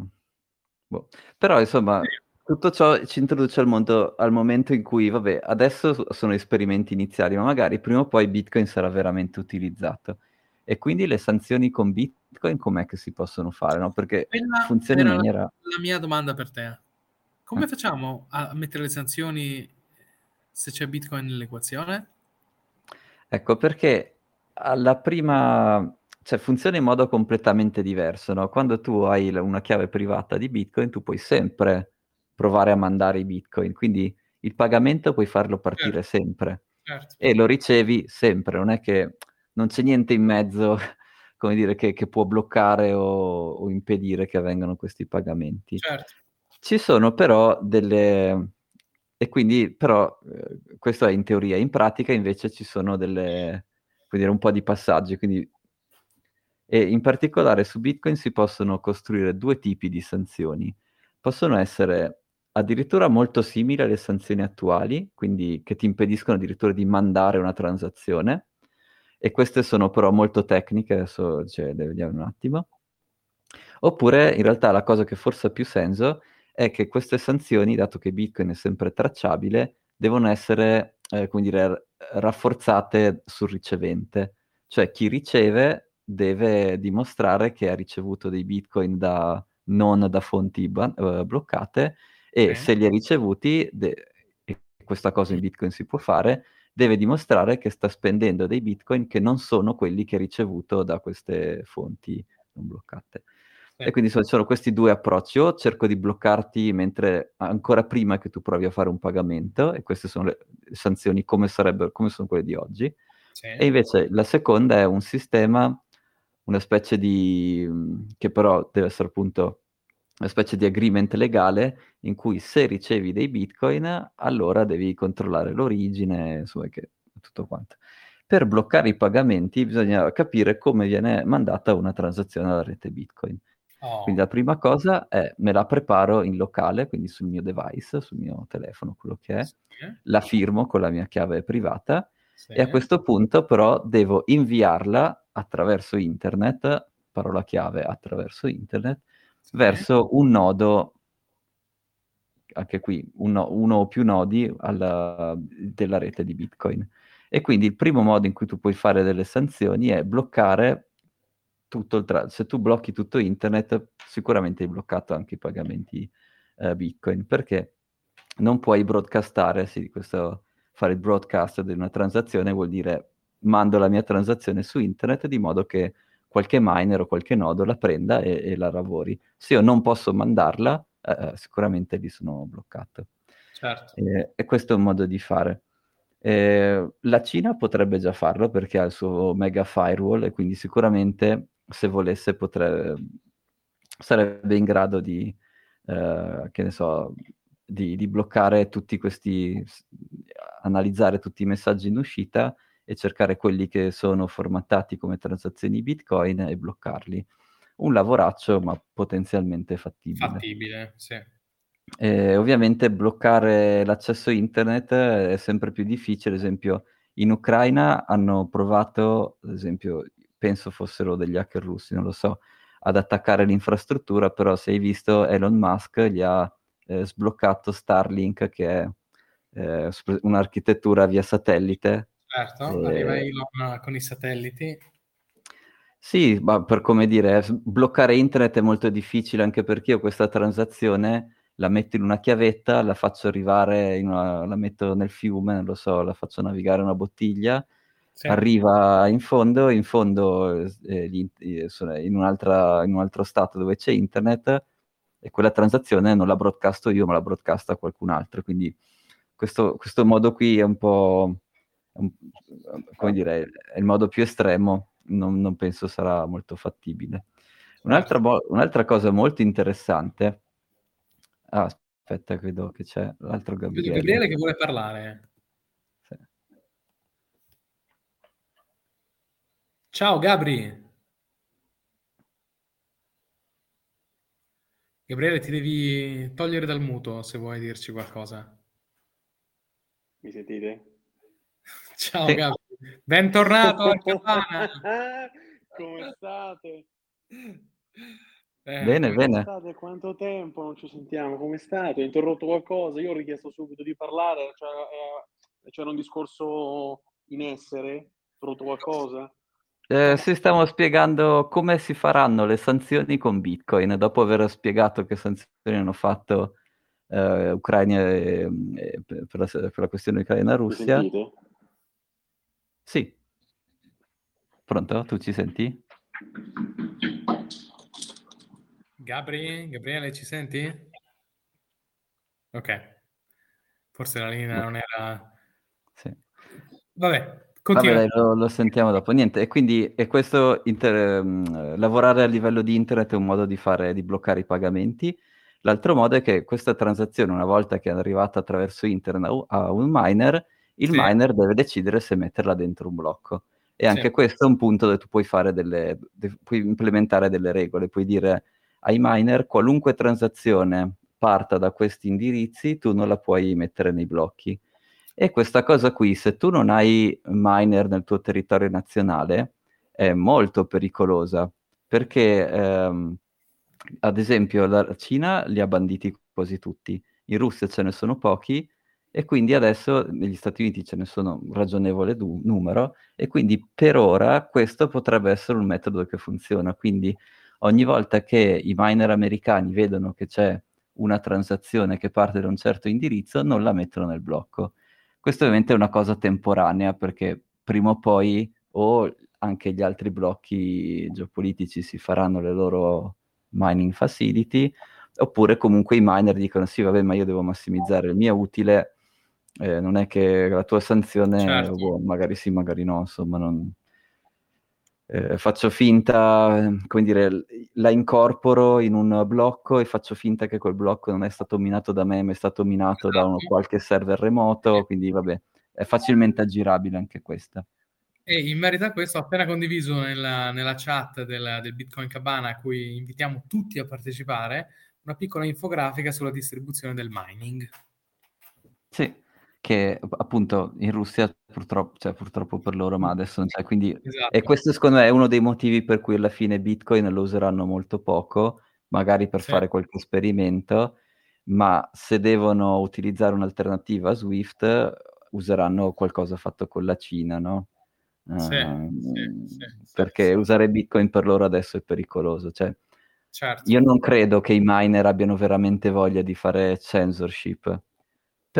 Speaker 2: boh. Però insomma, tutto ciò ci introduce al mondo al momento in cui, vabbè, adesso sono esperimenti iniziali, ma magari prima o poi Bitcoin sarà veramente utilizzato. E quindi le sanzioni con Bitcoin com'è che si possono fare? No? Perché Quella funziona in maniera...
Speaker 1: La mia domanda per te. Come eh. facciamo a mettere le sanzioni se c'è Bitcoin nell'equazione?
Speaker 2: Ecco, perché alla prima... Cioè, funziona in modo completamente diverso, no? Quando tu hai una chiave privata di Bitcoin, tu puoi sempre provare a mandare i Bitcoin, quindi il pagamento puoi farlo partire certo. sempre certo. e lo ricevi sempre, non è che non c'è niente in mezzo, come dire, che, che può bloccare o, o, impedire che avvengano questi pagamenti.
Speaker 1: Certo.
Speaker 2: Ci sono però delle... E quindi, però, eh, questo è in teoria. In pratica, invece, ci sono delle... Dire, un po' di passaggi. Quindi, E in particolare su Bitcoin si possono costruire due tipi di sanzioni. Possono essere addirittura molto simili alle sanzioni attuali, quindi che ti impediscono addirittura di mandare una transazione, e queste sono però molto tecniche, adesso cioè, le vediamo un attimo. Oppure in realtà la cosa che forse ha più senso è che queste sanzioni, dato che Bitcoin è sempre tracciabile, devono essere, eh, come dire, rafforzate sul ricevente. Cioè chi riceve deve dimostrare che ha ricevuto dei Bitcoin da, non da fonti ba- uh, bloccate e okay. se li ha ricevuti, de- e questa cosa in Bitcoin si può fare, deve dimostrare che sta spendendo dei Bitcoin che non sono quelli che ha ricevuto da queste fonti non bloccate. E quindi sono, sono, questi due approcci. O cerco di bloccarti mentre ancora prima che tu provi a fare un pagamento, e queste sono le sanzioni come sarebbero, come sono quelle di oggi. Sì. E invece la seconda è un sistema, una specie di che però deve essere appunto una specie di agreement legale in cui se ricevi dei bitcoin, allora devi controllare l'origine, insomma, che tutto quanto. Per bloccare i pagamenti bisogna capire come viene mandata una transazione alla rete bitcoin. Oh. Quindi la prima cosa è me la preparo in locale, quindi sul mio device, sul mio telefono, quello che è, sì. la firmo con la mia chiave privata sì. e a questo punto però devo inviarla attraverso internet, parola chiave attraverso internet. Verso un nodo, anche qui uno, uno o più nodi alla, della rete di Bitcoin. E quindi il primo modo in cui tu puoi fare delle sanzioni è bloccare tutto il tra- se tu blocchi tutto internet, sicuramente hai bloccato anche i pagamenti eh, Bitcoin, perché non puoi broadcastare, sì, questo, fare il broadcast di una transazione vuol dire mando la mia transazione su internet di modo che qualche miner o qualche nodo la prenda e, e la lavori. Se io non posso mandarla, eh, eh sicuramente lì sono bloccato. Certo. Eh, e questo è un modo di fare. Eh, la Cina potrebbe già farlo perché ha il suo mega firewall e quindi sicuramente se volesse potrebbe, sarebbe in grado di, eh, che ne so, di, di, bloccare tutti questi, analizzare tutti i messaggi in uscita e cercare quelli che sono formattati come transazioni Bitcoin e bloccarli. Un lavoraccio, ma potenzialmente fattibile.
Speaker 1: Fattibile, sì.
Speaker 2: E ovviamente bloccare l'accesso internet è sempre più difficile, ad esempio in Ucraina hanno provato, ad esempio penso fossero degli hacker russi, non lo so, ad attaccare l'infrastruttura, però se hai visto Elon Musk gli ha eh, sbloccato Starlink che è eh, un'architettura via satellite.
Speaker 1: Certo, e... arriva Elon con i satelliti.
Speaker 2: Sì, ma per come dire, bloccare internet è molto difficile anche perché io questa transazione la metto in una chiavetta, la faccio arrivare, una, la metto nel fiume, non lo so, la faccio navigare una bottiglia, sì. arriva in fondo, in fondo eh, in, in, un altro stato dove c'è internet e quella transazione non la broadcasto io ma la broadcasta qualcun altro, quindi questo, questo modo qui è un po', come dire, è il modo più estremo, non, non penso sarà molto fattibile. Un'altra, un'altra, cosa molto interessante, ah, aspetta, credo che c'è l'altro Gabriele.
Speaker 1: Gabriele che vuole parlare. Ciao Gabri. Gabriele, ti devi togliere dal muto se vuoi dirci qualcosa.
Speaker 4: Mi sentite?
Speaker 1: Ciao Gabri, bentornato a Campana.
Speaker 4: Come state?
Speaker 2: Eh, bene, bene.
Speaker 4: State? Quanto tempo non ci sentiamo? Come state? Ho interrotto qualcosa? Io ho richiesto subito di parlare, cioè, eh, c'era un discorso in essere? Ho rotto qualcosa?
Speaker 2: Eh, si stiamo spiegando come si faranno le sanzioni con Bitcoin, dopo aver spiegato che sanzioni hanno fatto eh, Ucraina e, e per, la, per, la, questione Ucraina-Russia. Sì. Pronto? Tu ci senti?
Speaker 1: Gabri, Gabriele, ci senti? Ok. Forse la linea non era...
Speaker 2: Sì.
Speaker 1: Vabbè,
Speaker 2: Vabbè, lo, lo, sentiamo dopo. Niente, e quindi e questo inter, um, lavorare a livello di internet è un modo di fare, di bloccare i pagamenti. L'altro modo è che questa transazione, una volta che è arrivata attraverso internet a un miner, il sì. miner deve decidere se metterla dentro un blocco. E anche sì. questo è un punto dove tu puoi fare delle, puoi implementare delle regole, puoi dire ai miner qualunque transazione parta da questi indirizzi, tu non la puoi mettere nei blocchi. E questa cosa qui, se tu non hai miner nel tuo territorio nazionale, è molto pericolosa, perché ehm, ad esempio la Cina li ha banditi quasi tutti, in Russia ce ne sono pochi e quindi adesso negli Stati Uniti ce ne sono un ragionevole du- numero e quindi per ora questo potrebbe essere un metodo che funziona. Quindi ogni volta che i miner americani vedono che c'è una transazione che parte da un certo indirizzo, non la mettono nel blocco. Questo ovviamente è una cosa temporanea perché prima o poi o anche gli altri blocchi geopolitici si faranno le loro mining facility, oppure comunque i miner dicono sì, vabbè, ma io devo massimizzare il mio utile, eh, non è che la tua sanzione, certo. boh, magari sì, magari no, insomma, non, eh, faccio finta, come dire, la incorporo in un blocco e faccio finta che quel blocco non è stato minato da me, ma è stato minato da uno, qualche server remoto, quindi vabbè, è facilmente aggirabile anche questa.
Speaker 1: E in merito a questo ho appena condiviso nella, nella chat del, del, Bitcoin Cabana, a cui invitiamo tutti a partecipare, una piccola infografica sulla distribuzione del mining.
Speaker 2: Sì, che appunto in Russia purtroppo, cioè, purtroppo per loro, ma adesso non c'è, quindi... Esatto. E questo secondo me è uno dei motivi per cui alla fine Bitcoin lo useranno molto poco, magari per sì. fare qualche esperimento, ma se devono utilizzare un'alternativa a Swift useranno qualcosa fatto con la Cina, no? Sì, uh, sì, perché usare Bitcoin per loro adesso è pericoloso. Cioè, certo. Io non credo che i miner abbiano veramente voglia di fare censorship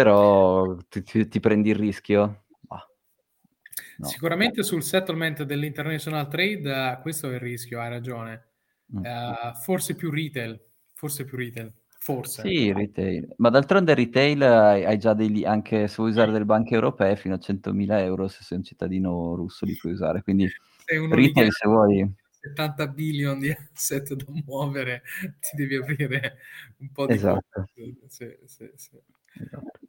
Speaker 2: però ti, ti, ti prendi il rischio?
Speaker 1: Ah, no. Sicuramente sul settlement dell'international trade, uh, questo è il rischio, hai ragione. Mm. Uh, forse più retail, forse più retail. Forse.
Speaker 2: Sì, retail. Ma d'altronde retail hai, hai già dei, anche se vuoi usare delle banche europee fino a 100.000 euro se sei un cittadino russo li puoi usare. Quindi retail se vuoi...
Speaker 1: 70 billion di asset da muovere, ti devi aprire un po' di...
Speaker 2: Esatto. Sì, sì, sì. Esatto.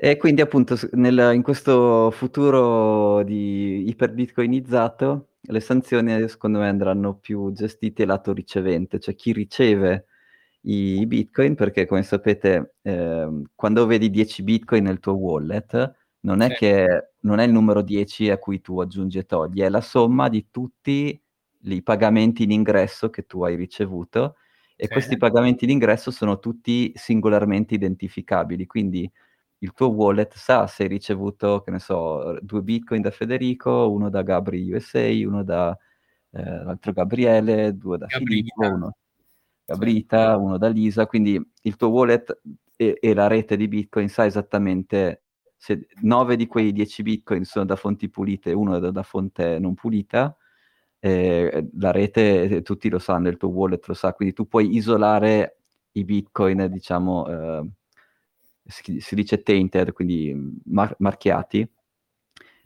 Speaker 2: E quindi appunto nel, in questo futuro di iperbitcoinizzato le sanzioni secondo me andranno più gestite lato ricevente, cioè chi riceve i, i bitcoin, perché come sapete eh, quando vedi 10 bitcoin nel tuo wallet non è sì. che non è il numero 10 a cui tu aggiungi e togli, è la somma di tutti i pagamenti in ingresso che tu hai ricevuto e sì. questi pagamenti in ingresso sono tutti singolarmente identificabili, quindi il tuo wallet sa se hai ricevuto, che ne so, due bitcoin da Federico, uno da Gabri USA, uno da eh, l'altro Gabriele, due da Gabrita. Filippo, uno Gabrita, sì. uno da Lisa, quindi il tuo wallet e, e, la rete di bitcoin sa esattamente se 9 di quei 10 bitcoin sono da fonti pulite e uno da, da fonte non pulita, eh, la rete tutti lo sanno, il tuo wallet lo sa, quindi tu puoi isolare i bitcoin, diciamo, eh, si, si, dice tainted, quindi mar- marchiati,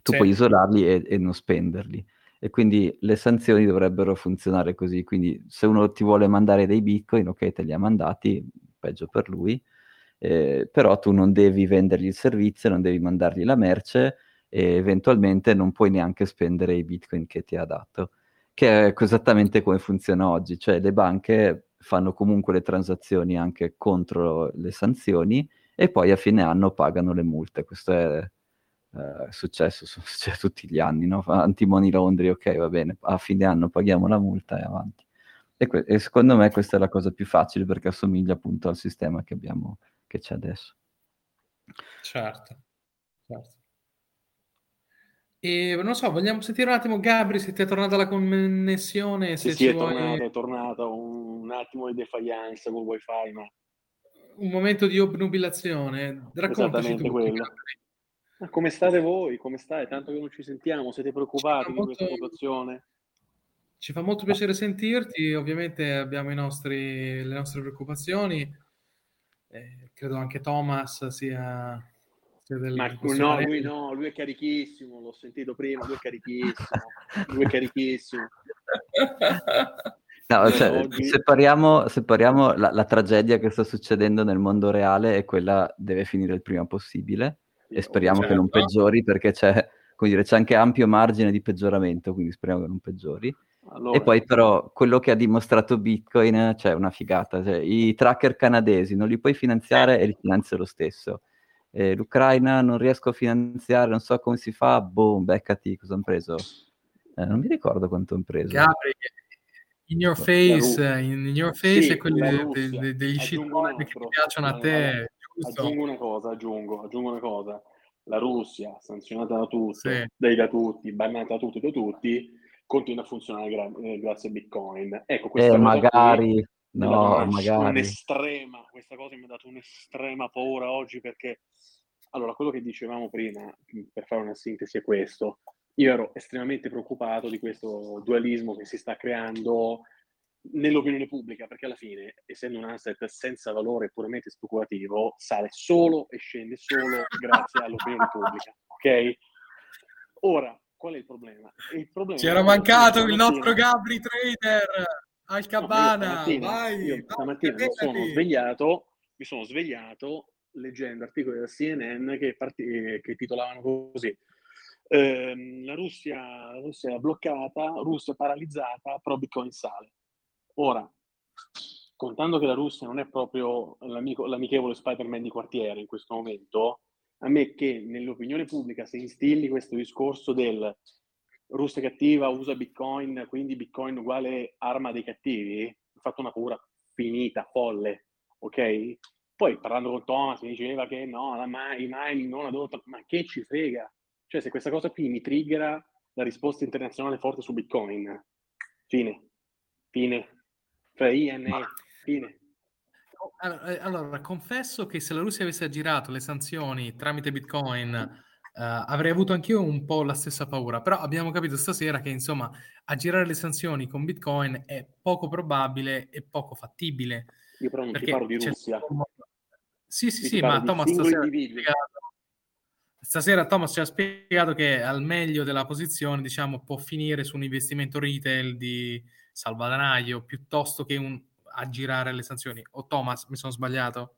Speaker 2: tu sì. puoi isolarli e, e, non spenderli. E quindi le sanzioni dovrebbero funzionare così. Quindi se uno ti vuole mandare dei bitcoin, ok, te li ha mandati, peggio per lui, eh, però tu non devi vendergli il servizio, non devi mandargli la merce e eventualmente non puoi neanche spendere i bitcoin che ti ha dato che è esattamente come funziona oggi, cioè le banche fanno comunque le transazioni anche contro le sanzioni e poi a fine anno pagano le multe. Questo è eh, successo, succede tutti gli anni, no? Antimoni Laundry, ok, va bene, a fine anno paghiamo la multa e avanti. E, que- e, secondo me questa è la cosa più facile perché assomiglia appunto al sistema che abbiamo, che c'è adesso.
Speaker 1: Certo, certo. E non so, vogliamo sentire un attimo Gabri se ti è tornata la connessione?
Speaker 4: Se sì, sì, è vuoi... tornata, è tornata un, un attimo di defiance col wifi, ma...
Speaker 1: Un momento di obnubilazione. Raccontaci tu. Quello.
Speaker 4: Come state voi? Come stai? Tanto che non ci sentiamo, siete preoccupati di molto... questa situazione?
Speaker 1: Ci fa molto piacere sentirti, ovviamente abbiamo nostri, le nostre preoccupazioni, eh, credo anche Thomas sia
Speaker 4: del, Ma no, lui no, lui è carichissimo, l'ho sentito prima, lui è carichissimo, lui è carichissimo.
Speaker 2: No, cioè, oggi... separiamo, separiamo la, la, tragedia che sta succedendo nel mondo reale e quella deve finire il prima possibile e speriamo certo. che non certo. peggiori perché c'è dire, c'è anche ampio margine di peggioramento, quindi speriamo che non peggiori.
Speaker 4: Allora,
Speaker 2: E poi però quello che ha dimostrato Bitcoin, cioè una figata, cioè, i tracker canadesi non li puoi finanziare e li finanzia lo stesso. Eh, L'Ucraina non riesco a finanziare, non so come si fa, boom, beccati, cosa hanno preso? Eh, non mi ricordo quanto hanno preso.
Speaker 1: Gabri, in your face,
Speaker 4: Ru-
Speaker 1: in your face
Speaker 4: Sì,
Speaker 1: e quelli
Speaker 4: la
Speaker 1: de- degli shitcoin che ti piacciono a te, giusto?
Speaker 4: Aggiungo una cosa, aggiungo, aggiungo una cosa. La Russia, sanzionata da tutti,
Speaker 1: Sì.
Speaker 4: dai da tutti, bannata da tutti, da tutti, continua a funzionare gra- eh, grazie a Bitcoin. Ecco, questa
Speaker 2: Eh,
Speaker 4: cosa qui
Speaker 2: magari, no, magari.
Speaker 4: un'estrema, questa cosa mi ha dato un'estrema paura oggi perché, allora, quello che dicevamo prima, per fare una sintesi, è questo. Io ero estremamente preoccupato di questo dualismo che si sta creando nell'opinione pubblica, perché alla fine, essendo un asset senza valore puramente speculativo, sale solo e scende solo grazie all'opinione pubblica. Ok? Ora, qual è il problema? Il problema
Speaker 1: Ci
Speaker 4: è
Speaker 1: era
Speaker 4: che
Speaker 1: mancato il nostro Gabri Trader al
Speaker 4: No, io
Speaker 1: Cabana,
Speaker 4: stamattina,
Speaker 1: vai,
Speaker 4: io stamattina mi sono svegliato, mi sono svegliato leggendo articoli della CNN che, eh, che titolavano così. Ehm, la, Russia, Russia è bloccata, Russia paralizzata, però Bitcoin sale. Ora, contando che la Russia non è proprio l'amico- l'amichevole Spider-Man di quartiere in questo momento, a me che nell'opinione pubblica se instilli questo discorso del Russia cattiva usa Bitcoin, quindi Bitcoin uguale arma dei cattivi, ho fatto una paura finita, folle, ok? Poi parlando con Thomas mi diceva che no, la i mining non adottano, ma che ci frega? Cioè se questa cosa qui mi triggera la risposta internazionale forte su Bitcoin, fine, fine, cioè INE, fine.
Speaker 1: Allora, eh, allora, confesso che se la Russia avesse aggirato le sanzioni tramite Bitcoin, eh, avrei avuto anch'io un po' la stessa paura, però abbiamo capito stasera che insomma aggirare le sanzioni con Bitcoin è poco probabile e poco fattibile.
Speaker 4: Io però non ti parlo di Russia,
Speaker 1: Sì, sì, sì, ma Thomas stasera, ha spiegato- stasera Thomas ci ha spiegato che al meglio della posizione, diciamo, può finire su un investimento retail di salvadanaio piuttosto che un aggirare le sanzioni. O Thomas, mi sono sbagliato?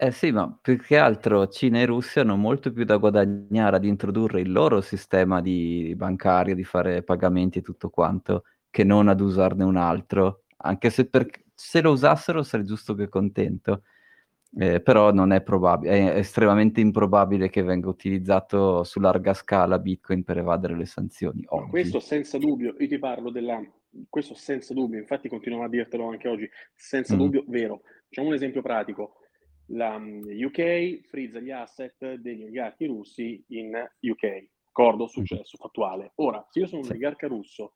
Speaker 2: Eh sì, ma più che altro Cina e Russia hanno molto più da guadagnare ad introdurre il loro sistema di bancario, di fare pagamenti e tutto quanto, che non ad usarne un altro. Anche se, per- se lo usassero sarei giusto che contento. Eh, però non è probabile, è estremamente improbabile che venga utilizzato su larga scala Bitcoin per evadere le sanzioni. Oggi.
Speaker 4: questo senza dubbio, io ti parlo della... Questo senza dubbio, infatti continuiamo a dirtelo anche oggi, senza
Speaker 2: Mm.
Speaker 4: dubbio, vero. Facciamo un esempio pratico. La mm, UK frizza gli asset degli oligarchi russi in UK. D'accordo? Successo fattuale. Ora, se io sono un
Speaker 2: Sì.
Speaker 4: oligarca russo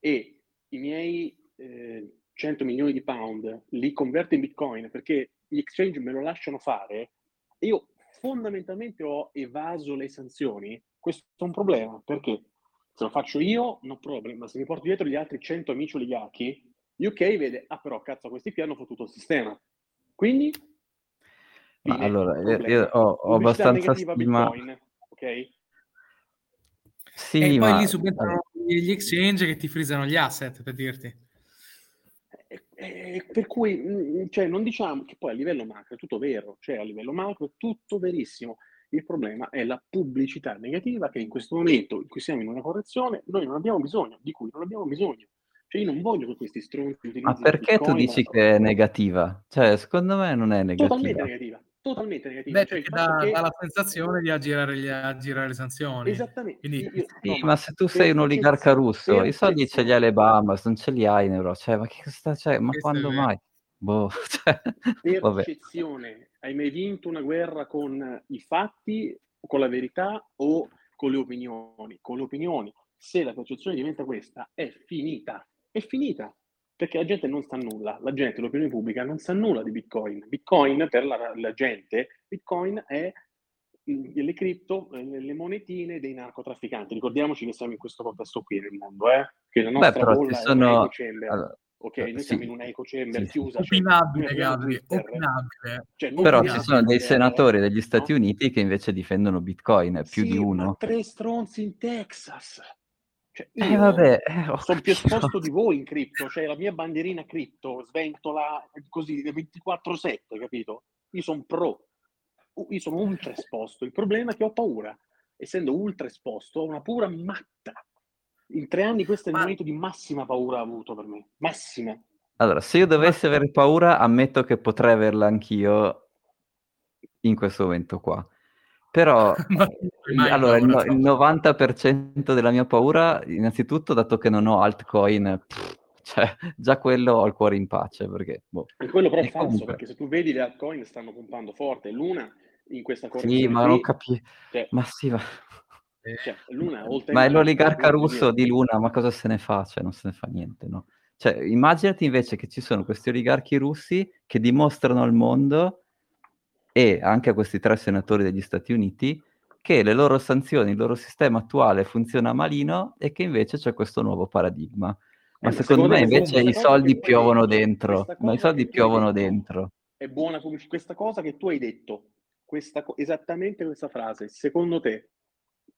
Speaker 4: e i miei eh, 100 milioni di pound li converto in bitcoin perché gli exchange me lo lasciano fare, io fondamentalmente ho evaso le sanzioni, questo è un problema perché se lo faccio io, no problem, ma se mi porto dietro gli altri 100 amici oligarchi, UK vede, ah però cazzo, questi qui hanno fottuto il sistema. Quindi,
Speaker 2: Ma
Speaker 4: fine,
Speaker 2: allora,
Speaker 4: problema.
Speaker 2: io ho- ho abbastanza
Speaker 4: negativa
Speaker 2: stima-
Speaker 4: Bitcoin, ok?
Speaker 2: Sì,
Speaker 1: e poi
Speaker 2: ma
Speaker 1: lì subentrano gli exchange che ti frizzano gli asset, per dirti.
Speaker 4: Eh, per cui, mm, cioè, non diciamo che poi a livello macro è tutto vero, cioè a livello macro è tutto verissimo. Il problema è la pubblicità negativa che in questo momento in cui siamo in una correzione noi non abbiamo bisogno, di cui non abbiamo bisogno. Cioè io non voglio che questi stronzi
Speaker 2: Ma
Speaker 4: utilizzino
Speaker 2: perché tu
Speaker 4: Bitcoin,
Speaker 2: dici
Speaker 4: ma-
Speaker 2: che è negativa? Cioè, secondo me non è
Speaker 4: totalmente
Speaker 2: negativa.
Speaker 4: Totalmente negativa.
Speaker 1: Beh,
Speaker 4: Cioè, il
Speaker 1: perché
Speaker 4: fatto
Speaker 1: dà,
Speaker 4: che-
Speaker 1: dà la sensazione di aggirare, gli, aggirare le sanzioni.
Speaker 4: Esattamente.
Speaker 1: Quindi,
Speaker 4: Io-
Speaker 2: Sì,
Speaker 4: no,
Speaker 2: ma se tu sei un
Speaker 4: per
Speaker 2: oligarca russo,
Speaker 4: per
Speaker 2: i soldi ce li hai le Bahamas, non ce li hai in euro. Cioè, ma che sta, cioè, ma
Speaker 1: Questo
Speaker 2: quando mai? Boh, cioè, vabbè.
Speaker 4: percezione. Hai mai vinto una guerra con i fatti, con la verità o con le opinioni? Con le opinioni. Se la percezione diventa questa, è finita. È finita. Perché la gente non sa nulla. La gente, l'opinione pubblica, non sa nulla di Bitcoin. Bitcoin, per la, la gente, Bitcoin è le cripto, eh, le monetine dei narcotrafficanti. Ricordiamoci che siamo in questo contesto qui nel mondo, eh? che la
Speaker 2: Beh,
Speaker 4: nostra
Speaker 2: però
Speaker 4: bolla
Speaker 2: ci
Speaker 4: è una
Speaker 2: sono... allora,
Speaker 4: Ok,
Speaker 2: eh,
Speaker 4: noi
Speaker 2: sì,
Speaker 4: siamo in una eco chamber
Speaker 2: sì, sì.
Speaker 4: chiusa. cioè, noi
Speaker 1: opinabile, Gabri, opinabile.
Speaker 4: cioè,
Speaker 2: Però ci sono dei senatori degli
Speaker 4: no?
Speaker 2: Stati Uniti che invece difendono Bitcoin, è più
Speaker 4: Sì,
Speaker 2: di uno.
Speaker 4: tre stronzi in Texas. Cioè,
Speaker 2: Eh, vabbè, eh,
Speaker 4: sono più esposto di voi in cripto, cioè la mia bandierina cripto sventola così 24/7, capito? Io sono pro, io sono ultra esposto. Il problema è che ho paura. essendo ultra esposto, ho una paura matta. In tre anni questo è il
Speaker 1: Ma-
Speaker 4: momento di massima paura avuto per me. Massima.
Speaker 2: Allora, se io dovessi avere paura, ammetto che potrei averla anch'io in questo momento qua. Però,
Speaker 1: Ma mai
Speaker 2: allora, il, no- il 90% della mia paura, innanzitutto, dato che non ho altcoin, pff, cioè, già quello ho il cuore in pace, perché, boh.
Speaker 4: E quello però è falso,
Speaker 2: comunque-
Speaker 4: perché se tu vedi le altcoin stanno pompando forte. Luna in questa correzione
Speaker 2: Sì, ma non capisco.
Speaker 4: cioè,
Speaker 2: Ma sì, ma...
Speaker 4: cioè, Luna oltre
Speaker 2: Ma è l'oligarca russo di Luna, ma cosa se ne fa? Cioè, non se ne fa niente, no? Cioè, immaginati invece che ci sono questi oligarchi russi che dimostrano al mondo e anche a questi tre senatori degli Stati Uniti che le loro sanzioni, il loro sistema attuale funziona malino e che invece c'è questo nuovo paradigma. Ma
Speaker 4: Eh,
Speaker 2: secondo me
Speaker 4: secondo me
Speaker 2: invece i soldi piovono dentro, ma i soldi piovono dentro.
Speaker 4: è buona. Questa cosa che tu hai detto, questa esattamente questa frase, secondo te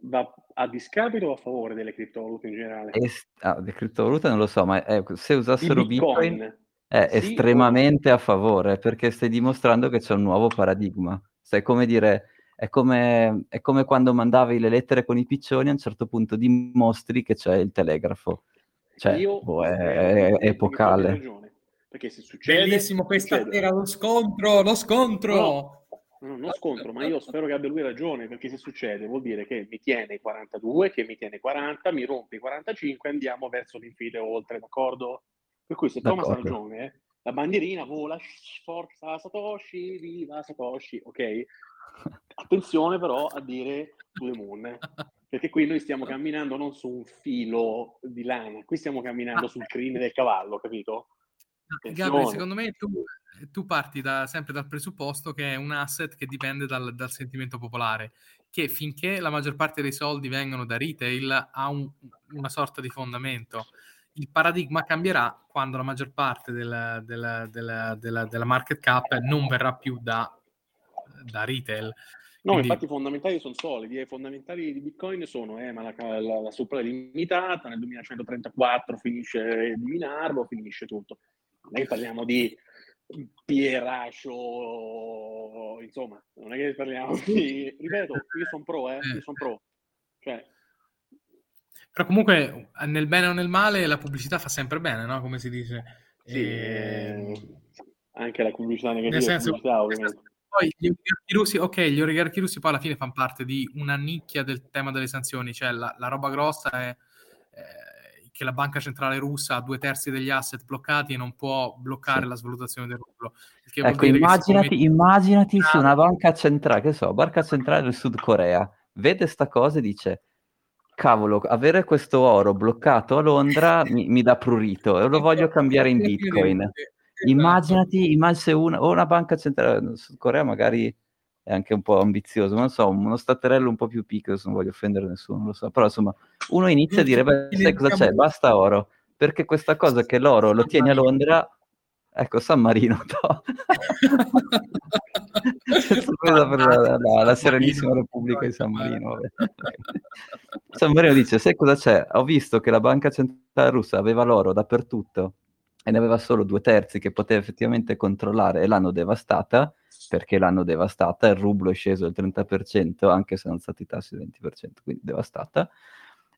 Speaker 4: va a discapito o a favore delle criptovalute in generale?
Speaker 2: E, ah, le criptovalute non lo so, ma eh, se usassero Bitcoin...
Speaker 4: Bitcoin?
Speaker 2: È
Speaker 4: Sì o
Speaker 2: estremamente a favore perché stai dimostrando che c'è un nuovo paradigma. Sai come dire, è come, è come quando mandavi le lettere con i piccioni, a un certo punto dimostri che c'è il telegrafo. Cioè,
Speaker 4: Io
Speaker 2: boh, è,
Speaker 4: spero
Speaker 2: è
Speaker 4: abbia
Speaker 2: epocale.
Speaker 4: perché se succede,
Speaker 1: Bellissimo questa
Speaker 4: succede.
Speaker 1: sera lo scontro, lo scontro.
Speaker 4: No, no, non scontro, ma io spero che abbia lui ragione, perché se succede vuol dire che mi tiene i 42, che mi tiene i 40, mi rompe i 45 e andiamo verso l'infinito oltre, d'accordo? Per cui se Thomas ha ragione, eh, la bandierina vola, forza Satoshi, viva Satoshi, ok? Attenzione però a dire to the moon, perché qui noi stiamo camminando non su un filo di lana, qui stiamo camminando sul crinne del cavallo, capito?
Speaker 1: Gabriele, secondo me tu, tu parti da- sempre dal presupposto che è un asset che dipende dal, dal sentimento popolare, che finché la maggior parte dei soldi vengono da retail ha un- una sorta di fondamento. Il paradigma cambierà quando la maggior parte del- del- del- della, della market cap non verrà più da, da retail.
Speaker 4: No,
Speaker 1: Quindi-
Speaker 4: infatti i fondamentali sono solidi, e i fondamentali di Bitcoin sono eh, ma la, la, la supply è limitata, nel 2134 finisce di minarlo, finisce tutto. Non è che parliamo di Pieraccio, insomma, non è che parliamo di... Ripeto, io sono pro, eh, io sono pro. Cioè,
Speaker 1: Però comunque nel bene o nel male la pubblicità fa sempre bene, no? Come si dice.
Speaker 4: sì,
Speaker 1: Ehm,
Speaker 4: eh, anche la pubblicità negativa
Speaker 1: nel senso,
Speaker 4: pubblicità, ovviamente.
Speaker 1: poi gli oligarchi russi, ok, gli oligarchi russi poi alla fine fanno parte di una nicchia del tema delle sanzioni, cioè la, la roba grossa è eh, che la banca centrale russa ha due terzi degli asset bloccati e non può bloccare
Speaker 2: Sì.
Speaker 1: la svalutazione del rublo.
Speaker 2: Ecco, immaginati,
Speaker 1: siccome-
Speaker 2: immaginati se una banca centrale, che so, banca centrale del Sud Corea, vede sta cosa e dice, cavolo, avere questo oro bloccato a Londra mi, mi dà prurito e lo voglio cambiare in Bitcoin.
Speaker 1: Esatto.
Speaker 2: Immaginati, immag- se una, o una banca centrale Sud Corea magari è anche un po' ambizioso, ma non so, uno staterello un po' più piccolo, se non voglio offendere nessuno, lo so, però insomma, uno inizia a dire, beh, sai cosa c'è? Basta oro, perché questa cosa che l'oro lo tieni a Londra, ecco, San Marino, presa per la, la- la Serenissima Repubblica di San Marino. San Marino dice, sai cosa c'è? Ho visto che la banca centrale russa aveva l'oro dappertutto e ne aveva solo due terzi che poteva effettivamente controllare e l'hanno devastata, perché l'hanno devastata, il rublo è sceso del 30%, anche se non sono stati i tassi del 20%, quindi devastata.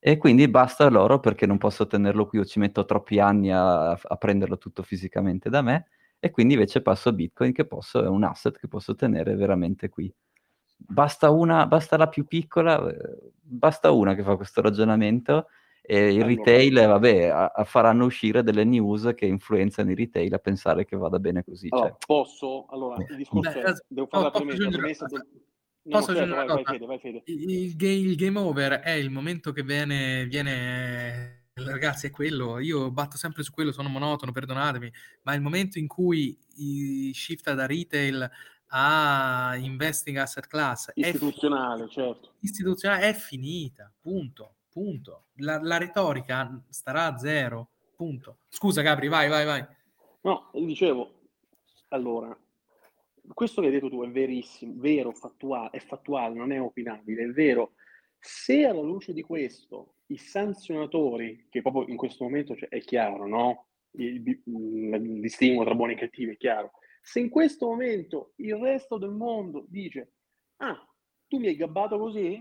Speaker 2: E quindi basta l'oro perché non posso tenerlo qui o ci metto troppi anni a, a prenderlo tutto fisicamente da me e quindi invece passo a Bitcoin che posso, è un asset che posso tenere veramente qui. Basta una, basta la più piccola, eh, basta una che fa questo ragionamento e il retail, eh, vabbè, a- a- faranno uscire delle news che influenzano il retail a pensare che vada bene così.
Speaker 4: Allora,
Speaker 2: cioè.
Speaker 4: posso, allora, il discorso
Speaker 1: Beh,
Speaker 4: è, devo fare la premessa, la premessa
Speaker 1: posso
Speaker 4: no, certo,
Speaker 1: aggiungere
Speaker 4: vai, vai vai Fede.
Speaker 1: Il, il il game over è il momento che viene, viene, ragazzi, è quello. Io batto sempre su quello, sono monotono, perdonatemi, ma il momento in cui shifta da retail a investing asset class è
Speaker 4: Istituzionale, certo.
Speaker 1: istituzionale è finita, punto, punto. La, la retorica starà a zero, punto. Scusa Gabri, vai, vai, vai.
Speaker 4: No, dicevo, allora, questo che hai detto tu è verissimo, vero, fattuale, è fattuale, non è opinabile, è vero. Se alla luce di questo i sanzionatori, che proprio in questo momento cioè, è chiaro, no? Il, il- il distinguo tra buoni e cattivi è chiaro. Se in questo momento il resto del mondo dice, ah, tu mi hai gabbato così?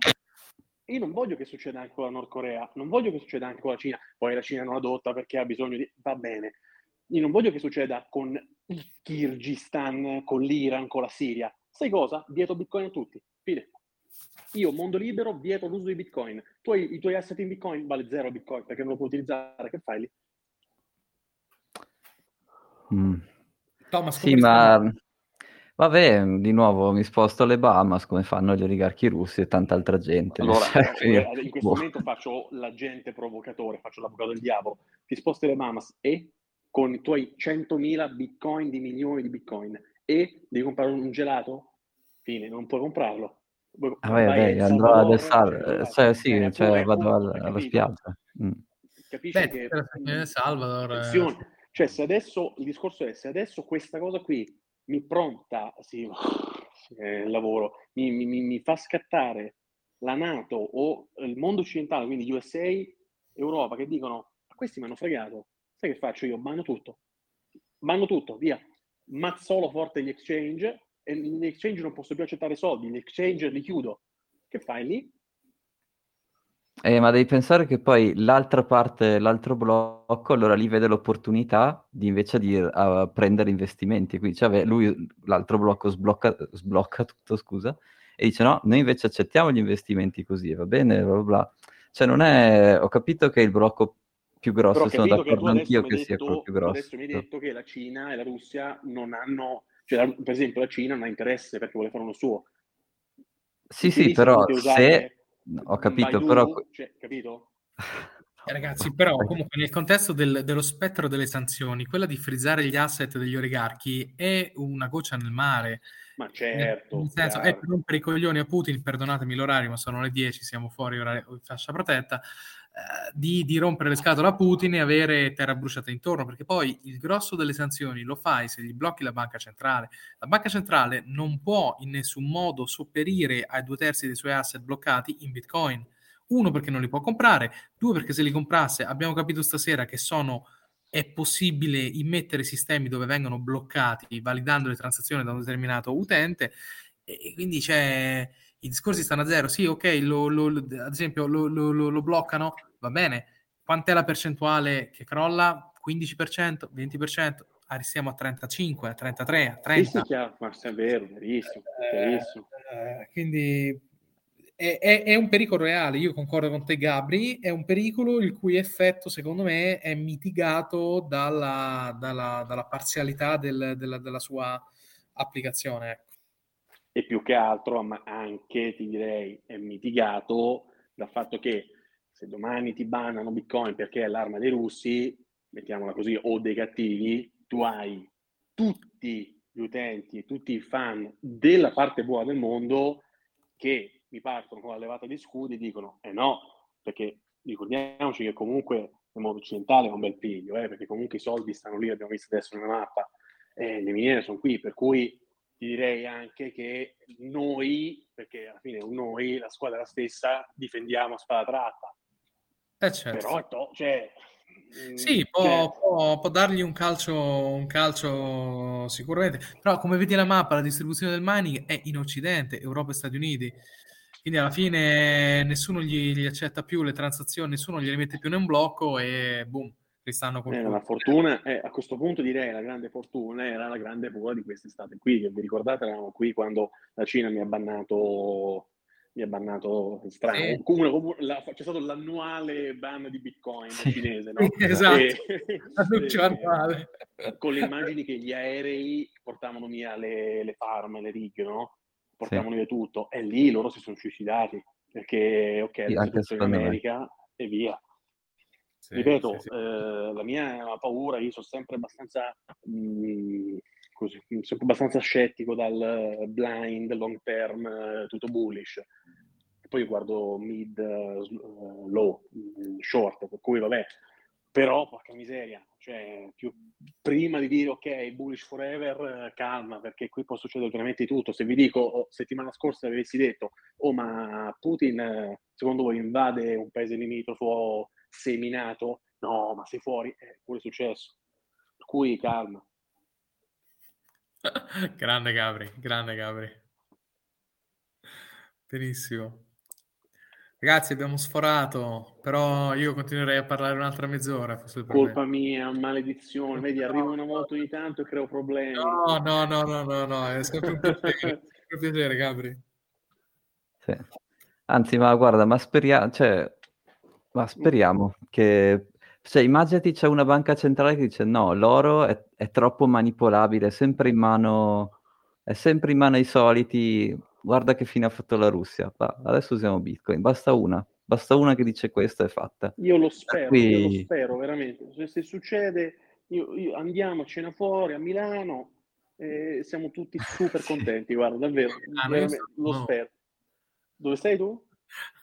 Speaker 4: io non voglio che succeda anche con la Nord Corea, non voglio che succeda anche con la Cina, poi la Cina non adotta perché ha bisogno di... va bene. Io non voglio che succeda con il Kirghizistan, con l'Iran, con la Siria. Sai cosa? Vieto Bitcoin a tutti. Fine. Io, mondo libero, vieto l'uso di Bitcoin. Tu hai i tuoi asset in Bitcoin, vale zero Bitcoin perché non lo puoi utilizzare. Che fai lì?
Speaker 2: Mm. Thomas, sì, ma vabbè, di nuovo mi sposto alle Bahamas come fanno gli oligarchi russi e tanta altra gente.
Speaker 4: Allora, eh, in questo boh. momento faccio l'agente provocatore, faccio l'avvocato del diavolo. Ti sposti alle Bahamas e con i tuoi 100.000 bitcoin di milioni di bitcoin e devi comprare un gelato? Fine, non puoi comprarlo.
Speaker 2: Ah, vai, vai, andrò ad Salvador, cioè, sì, cioè, vado alla, alla spiaggia. Mm.
Speaker 4: Capisci Beh, che...
Speaker 1: El Salvador...
Speaker 4: Attenzione cioè, se adesso il discorso è se adesso questa cosa qui mi pronta, sì, eh, lavoro, mi, mi, mi, fa scattare la Nato o il mondo occidentale, quindi USA, Europa, che dicono: a questi mi hanno fregato, sai che faccio io? Banno tutto, banno tutto, via. Mazzolo forte gli exchange e gli exchange non posso più accettare soldi, gli exchange li chiudo. Che fai lì?
Speaker 2: Eh, ma devi pensare che poi l'altra parte, l'altro blocco, allora lì vede l'opportunità di invece di uh, prendere investimenti. Quindi cioè, lui, l'altro blocco, sblocca, sblocca, tutto, scusa, e dice no, noi invece accettiamo gli investimenti così, va bene, bla bla. Cioè non è... Ho capito che il blocco più grosso, sono d'accordo anch'io che, sia quello più grosso.
Speaker 4: Adesso mi hai detto che la Cina e la Russia non hanno... Cioè, la, per esempio, la Cina non ha interesse perché vuole fare uno suo.
Speaker 2: Sì, sì, però se ho capito, Baidu, però...
Speaker 4: Cioè, capito?
Speaker 1: Eh, ragazzi, però comunque nel contesto del, dello spettro delle sanzioni, quella di frizzare gli asset degli oligarchi è una goccia nel mare.
Speaker 4: Ma certo.
Speaker 1: Nel senso, è per rompere i coglioni a Putin, perdonatemi l'orario, ma sono le 10, siamo fuori orario, fascia protetta, di, di, rompere le scatole a Putin e avere terra bruciata intorno, perché poi il grosso delle sanzioni lo fai se gli blocchi la banca centrale. La banca centrale non può in nessun modo sopperire ai due terzi dei suoi asset bloccati in Bitcoin uno, perché non li può comprare. Due, perché se li comprasse, abbiamo capito stasera che sono è possibile immettere sistemi dove vengono bloccati validando le transazioni da un determinato utente e quindi c'è i discorsi stanno a zero. Sì, ok, lo, lo, ad esempio lo, lo, bloccano, va bene. Quant'è la percentuale che crolla? 15%, 20%? Arriviamo a 35, a 33, a 30. Sì, sì,
Speaker 4: chiaro, ma è vero, verissimo, verissimo.
Speaker 1: Eh, eh, quindi è, è, è, un pericolo reale, io concordo con te Gabri, è un pericolo il cui effetto secondo me è mitigato dalla, dalla, dalla parzialità del, della, della, sua applicazione. Ecco.
Speaker 4: E più che altro, ma anche ti direi, è mitigato dal fatto che se domani ti bannano Bitcoin perché è l'arma dei russi, mettiamola così, o dei cattivi, tu hai tutti gli utenti, tutti i fan della parte buona del mondo che mi partono con la levata di scudi e dicono eh no, perché ricordiamoci che comunque nel mondo occidentale è un bel piglio, eh, perché comunque i soldi stanno lì, abbiamo visto adesso nella mappa, e le miniere sono qui, per cui ti direi anche che noi, perché alla fine noi, la squadra la stessa, difendiamo a spada tratta.
Speaker 1: Eh certo.
Speaker 4: Però, to, cioè,
Speaker 1: sì, mm, può, cioè... può, può, dargli un calcio, un calcio sicuramente, però come vedi la mappa, la distribuzione del mining è in Occidente, Europa e Stati Uniti. Quindi alla fine nessuno gli, gli accetta più le transazioni, nessuno gliele mette più in un blocco e boom, ristanno con
Speaker 4: eh, La fortuna, eh, a questo punto direi la grande fortuna era la grande paura di quest'estate qui, che vi ricordate eravamo qui quando la Cina mi ha bannato mi ha bannato strano. Sì. Comunque, la, c'è stato l'annuale ban di Bitcoin sì. cinese, no?
Speaker 1: esatto, e, annuale.
Speaker 4: con le immagini che gli aerei portavano via le, le farm, le rig, no? portavano sì. via tutto e lì loro si sono suicidati perché ok, adesso tutto in America e via. Sì, Ripeto, sì, eh, la mia paura, io sono sempre abbastanza mh, mm, così, sempre abbastanza scettico dal blind, long term, tutto bullish. poi guardo mid, uh, low, short, per cui vabbè, però porca miseria, cioè più, prima di dire ok, bullish forever, eh, calma, perché qui può succedere veramente tutto. Se vi dico, oh, settimana scorsa avessi detto, oh ma Putin eh, secondo voi invade un paese limitrofo seminato? No, ma sei fuori, è pure successo. Per cui calma.
Speaker 1: grande Gabri, grande Gabri. Benissimo. Ragazzi, abbiamo sforato, però io continuerei a parlare un'altra mezz'ora.
Speaker 4: Colpa mia, maledizione. Vedi, arrivo una volta ogni tanto e creo problemi.
Speaker 1: No, no, no, no, no, no. è sempre un piacere, un piacere Gabri.
Speaker 2: Sì. Anzi, ma guarda, ma, speria- cioè, ma speriamo che... Cioè, immaginati c'è una banca centrale che dice no, l'oro è, è troppo manipolabile, è sempre in mano, è sempre in mano ai soliti, guarda che fine ha fatto la Russia, Va, adesso usiamo Bitcoin, basta una, basta una che dice questo è fatta.
Speaker 4: Io lo spero, Qui... io lo spero veramente, se, se succede io, io andiamo a cena fuori a Milano e siamo tutti super contenti, guarda, davvero, ah, lo spero. Dove stai tu?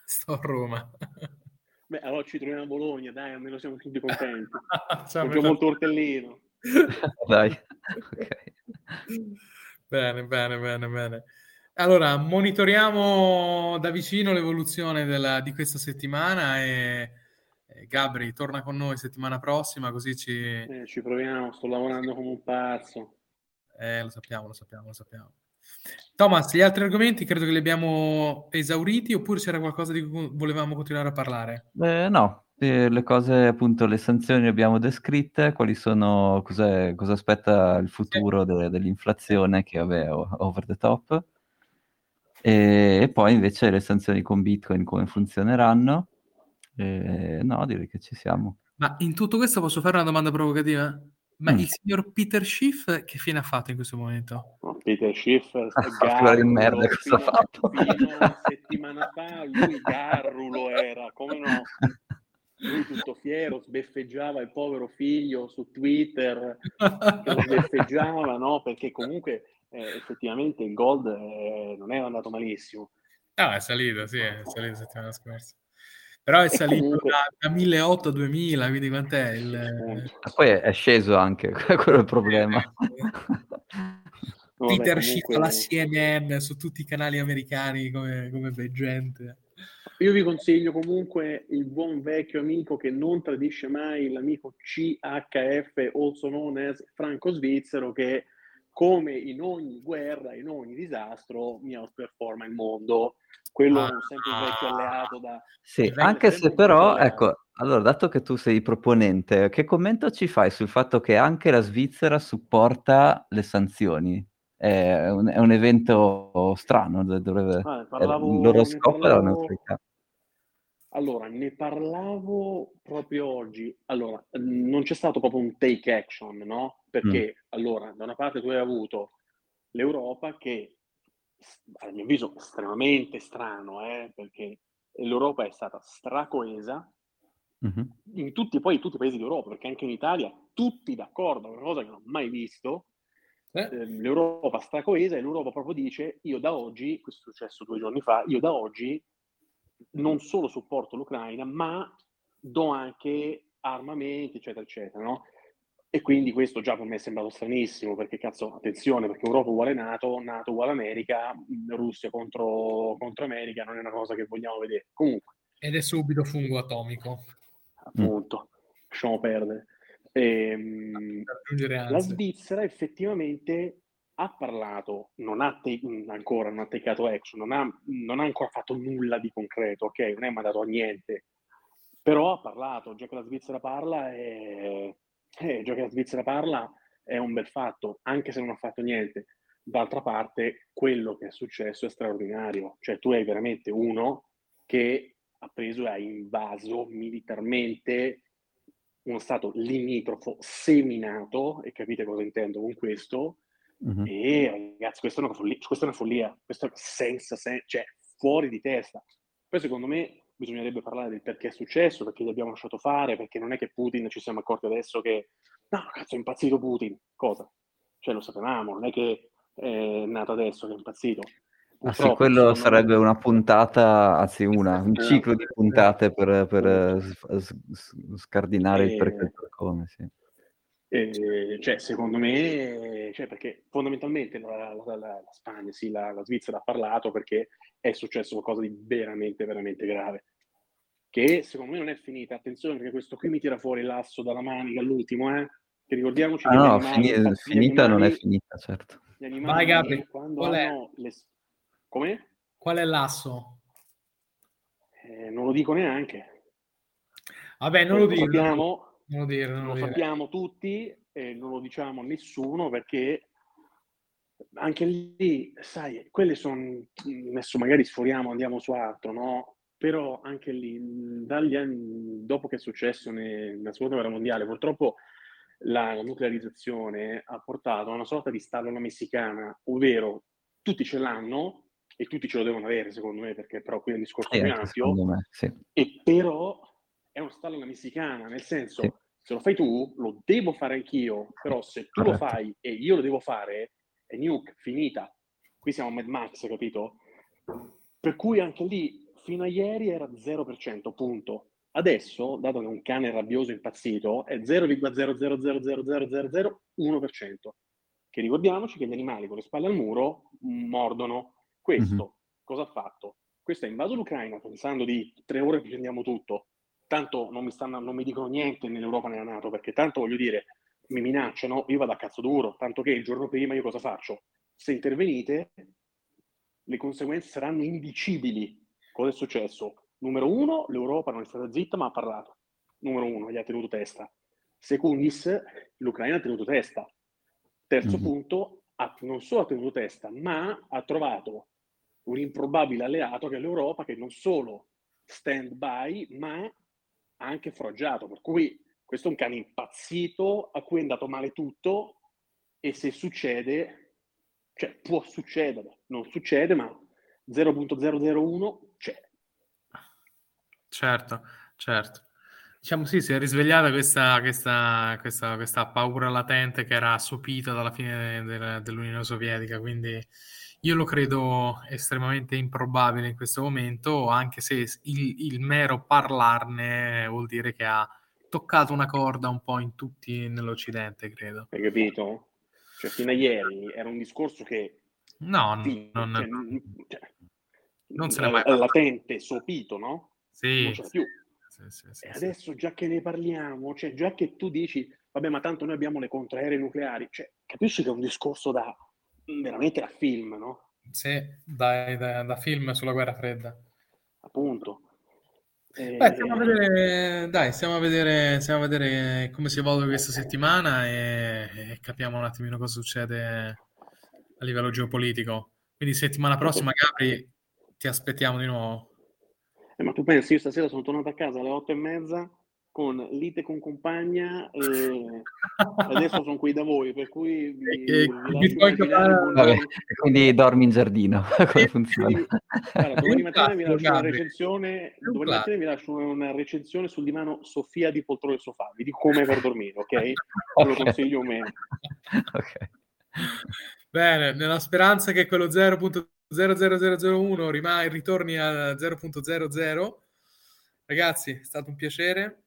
Speaker 1: Sto a Roma.
Speaker 4: Beh, allora ci troviamo a Bologna, dai, almeno siamo tutti contenti. Proprio molto ortellino.
Speaker 2: dai, ok.
Speaker 1: Bene, bene, bene, bene. Allora, monitoriamo da vicino l'evoluzione della, di questa settimana e, e, Gabri torna con noi settimana prossima così ci...
Speaker 4: Eh, ci proviamo, sto lavorando come un pazzo.
Speaker 1: Eh, lo sappiamo, lo sappiamo, lo sappiamo. Thomas, gli altri argomenti credo che li abbiamo esauriti oppure c'era qualcosa di cui volevamo continuare a parlare?
Speaker 2: Eh, no, le cose appunto, le sanzioni le abbiamo descritte, quali sono, cosa aspetta il futuro de, dell'inflazione che vabbè, over the top. E, e, poi invece le sanzioni con Bitcoin come funzioneranno? E, no, direi che ci siamo.
Speaker 1: Ma in tutto questo posso fare una domanda provocativa? Ma mm. il signor Peter Schiff che fine ha fatto in questo momento?
Speaker 4: Peter Schiff
Speaker 2: Garrulo, di merda cosa ha fatto?
Speaker 4: Fino una settimana fa lui Garrulo era, come no? Lui tutto fiero, sbeffeggiava il povero figlio su Twitter, lo sbeffeggiava, no? Perché comunque eh, effettivamente il gold eh, non era andato malissimo.
Speaker 1: Ah, è salito, sì, è salito la settimana scorsa. Però è salito comunque... da, da 1.800 a 2000, quindi quant'è il...
Speaker 2: poi è sceso anche, quello è il problema.
Speaker 1: Peter Vabbè, comunque... la CNN su tutti i canali americani come, come veggente.
Speaker 4: Io vi consiglio comunque il buon vecchio amico che non tradisce mai, l'amico CHF, also known as Franco Svizzero, che come in ogni guerra, in ogni disastro, mi outperforma il mondo. Quello ah, è sempre un vecchio alleato da...
Speaker 2: Sì, anche se però, ecco, allora, dato che tu sei proponente, che commento ci fai sul fatto che anche la Svizzera supporta le sanzioni? È un, è un evento strano, dovrebbe... Ah, parlavo, il loro scopo è la neutralità.
Speaker 4: Allora, ne parlavo proprio oggi. Allora, non c'è stato proprio un take action, no? Perché, mm. allora, da una parte tu hai avuto l'Europa che, a mio avviso, estremamente strano, eh? Perché l'Europa è stata stracoesa mm-hmm. in tutti, poi, tutti i paesi d'Europa, perché anche in Italia, tutti d'accordo, una cosa che non ho mai visto, eh. Ehm, l'Europa stracoesa e l'Europa proprio dice, io da oggi, questo è successo due giorni fa, io da oggi non solo supporto l'Ucraina, ma do anche armamenti, eccetera, eccetera, no? E quindi questo già per me è sembrato stranissimo, perché cazzo, attenzione, perché Europa uguale NATO, NATO uguale America, Russia contro, contro America non è una cosa che vogliamo vedere. Comunque.
Speaker 1: Ed è subito fungo atomico.
Speaker 4: Appunto, mm. lasciamo perdere. Ehm, la Svizzera effettivamente ha parlato, non ha te- ancora non ha takeato action, non ha, non ha, ancora fatto nulla di concreto, ok? Non è mandato a niente, però ha parlato, già che la Svizzera parla, è, eh, già che la Svizzera parla è un bel fatto, anche se non ha fatto niente. D'altra parte, quello che è successo è straordinario, cioè tu hai veramente uno che ha preso e ha invaso militarmente uno stato limitrofo, seminato, e capite cosa intendo con questo, Uh-huh. E ragazzi, questa è una follia, questa è una follia, questo è senza senso, cioè fuori di testa. Poi secondo me bisognerebbe parlare del perché è successo, perché gli abbiamo lasciato fare, perché non è che Putin ci siamo accorti adesso che no, cazzo, è impazzito Putin. Cosa? Cioè lo sapevamo, non è che è nato adesso che è impazzito.
Speaker 2: Ah sì, quello sarebbe una puntata, anzi una, un ciclo di puntate per, per scardinare e... il perché e come, sì.
Speaker 4: Eh, cioè, secondo me, cioè, perché fondamentalmente la, la, la, la Spagna, sì, la, Svizzera ha parlato perché è successo qualcosa di veramente, veramente grave. Che secondo me non è finita. Attenzione, perché questo qui mi tira fuori l'asso dalla manica all'ultimo, eh? Che ricordiamoci
Speaker 2: ah,
Speaker 4: che
Speaker 2: no, animali, fini- finita animali, non è finita, certo.
Speaker 1: Gli animali, Vai, Gabri, quando
Speaker 4: qual è? Le... Come?
Speaker 1: Qual è l'asso?
Speaker 4: Eh, non lo dico neanche.
Speaker 1: Vabbè, non lo, lo
Speaker 4: sappiamo,
Speaker 1: non lo, dire, non
Speaker 4: lo, lo sappiamo tutti e non lo diciamo a nessuno perché anche lì, sai, quelle sono, adesso magari sforiamo, andiamo su altro, no? Però anche lì, dagli anni, dopo che è successo nella seconda guerra mondiale, purtroppo la nuclearizzazione ha portato a una sorta di stallo alla messicana, ovvero tutti ce l'hanno e tutti ce lo devono avere, secondo me, perché però qui è un discorso più ampio, me, sì. e però è uno stallo alla messicana, nel senso, sì. Se lo fai tu, lo devo fare anch'io, però se tu Corretto. lo fai e io lo devo fare, è nuke, finita. Qui siamo Mad Max, capito? Per cui anche lì, fino a ieri era 0%, punto. Adesso, dato che è un cane rabbioso impazzito, è 0,0000001%. Che ricordiamoci che gli animali con le spalle al muro mordono. Questo mm-hmm. cosa ha fatto? Questo ha invaso l'Ucraina pensando di tre ore prendiamo tutto. Tanto non mi, stanno, non mi dicono niente nell'Europa nella Nato, perché tanto voglio dire, mi minacciano, io vado a cazzo duro, tanto che il giorno prima io cosa faccio? Se intervenite, le conseguenze saranno indicibili. Cosa è successo? Numero uno, l'Europa non è stata zitta ma ha parlato. Numero uno, gli ha tenuto testa. Secundis, l'Ucraina ha tenuto testa. Terzo mm-hmm. punto, ha, non solo ha tenuto testa, ma ha trovato un improbabile alleato che è l'Europa, che non solo stand by, ma ha anche foraggiato. Per cui questo è un cane impazzito a cui è andato male tutto e se succede, cioè può succedere, non succede, ma 0.001 c'è.
Speaker 1: Certo, certo. Diciamo sì, si è risvegliata questa, questa, questa, questa paura latente che era assopita dalla fine del, dell'Unione Sovietica, quindi io lo credo estremamente improbabile in questo momento, anche se il, il mero parlarne vuol dire che ha toccato una corda un po' in tutti nell'Occidente, credo.
Speaker 4: Hai capito? Cioè, fino a ieri era un discorso che...
Speaker 1: No, sì, non, cioè, non, cioè,
Speaker 4: non se ne è mai. Latente, sopito, no?
Speaker 1: Sì.
Speaker 4: Non c'è più. Sì, sì, sì, e adesso, già che ne parliamo, cioè, già che tu dici, vabbè, ma tanto noi abbiamo le contraeree nucleari, cioè, capisci che è un discorso da veramente da film, no?
Speaker 1: Sì, dai, da, da film sulla guerra fredda.
Speaker 4: Appunto.
Speaker 1: Beh, stiamo a vedere, dai, stiamo a vedere, stiamo a vedere come si evolve questa settimana e, e, capiamo un attimino cosa succede a livello geopolitico. Quindi settimana prossima, Gabri, ti aspettiamo di nuovo.
Speaker 4: Eh, ma tu pensi, io stasera sono tornato a casa alle otto e mezza con lite con compagna e adesso sono qui da voi, per cui vi, e,
Speaker 2: vi Vabbè, quindi dormi in giardino. Come funziona?
Speaker 4: Guarda, domani mattina vi lascio una recensione, domani mattina vi lascio una recensione sul divano Sofia di Poltrone e Sofà, vi dico come per dormire, ok? okay. Lo consiglio meno.
Speaker 1: ok. Bene, nella speranza che quello 0.00001 rimane, ritorni a 0.00 Ragazzi, è stato un piacere.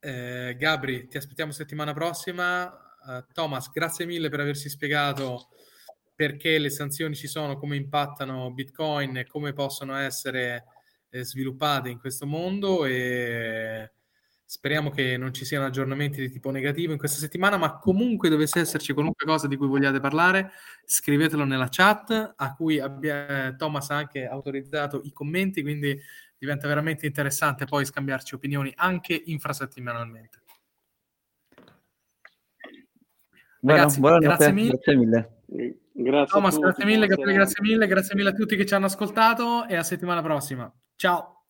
Speaker 1: Eh, Gabri, ti aspettiamo settimana prossima. Uh, Thomas, grazie mille per averci spiegato perché le sanzioni ci sono, come impattano Bitcoin e come possono essere eh, sviluppate in questo mondo e speriamo che non ci siano aggiornamenti di tipo negativo in questa settimana, ma comunque dovesse esserci qualunque cosa di cui vogliate parlare, scrivetelo nella chat a cui abbia, Thomas ha anche autorizzato i commenti, quindi diventa veramente interessante poi scambiarci opinioni anche infrasettimanalmente. Ragazzi, grazie mille. Grazie mille. Grazie Thomas, tutti, grazie mille, grazie mille, grazie mille a tutti che ci hanno ascoltato e a settimana prossima. Ciao.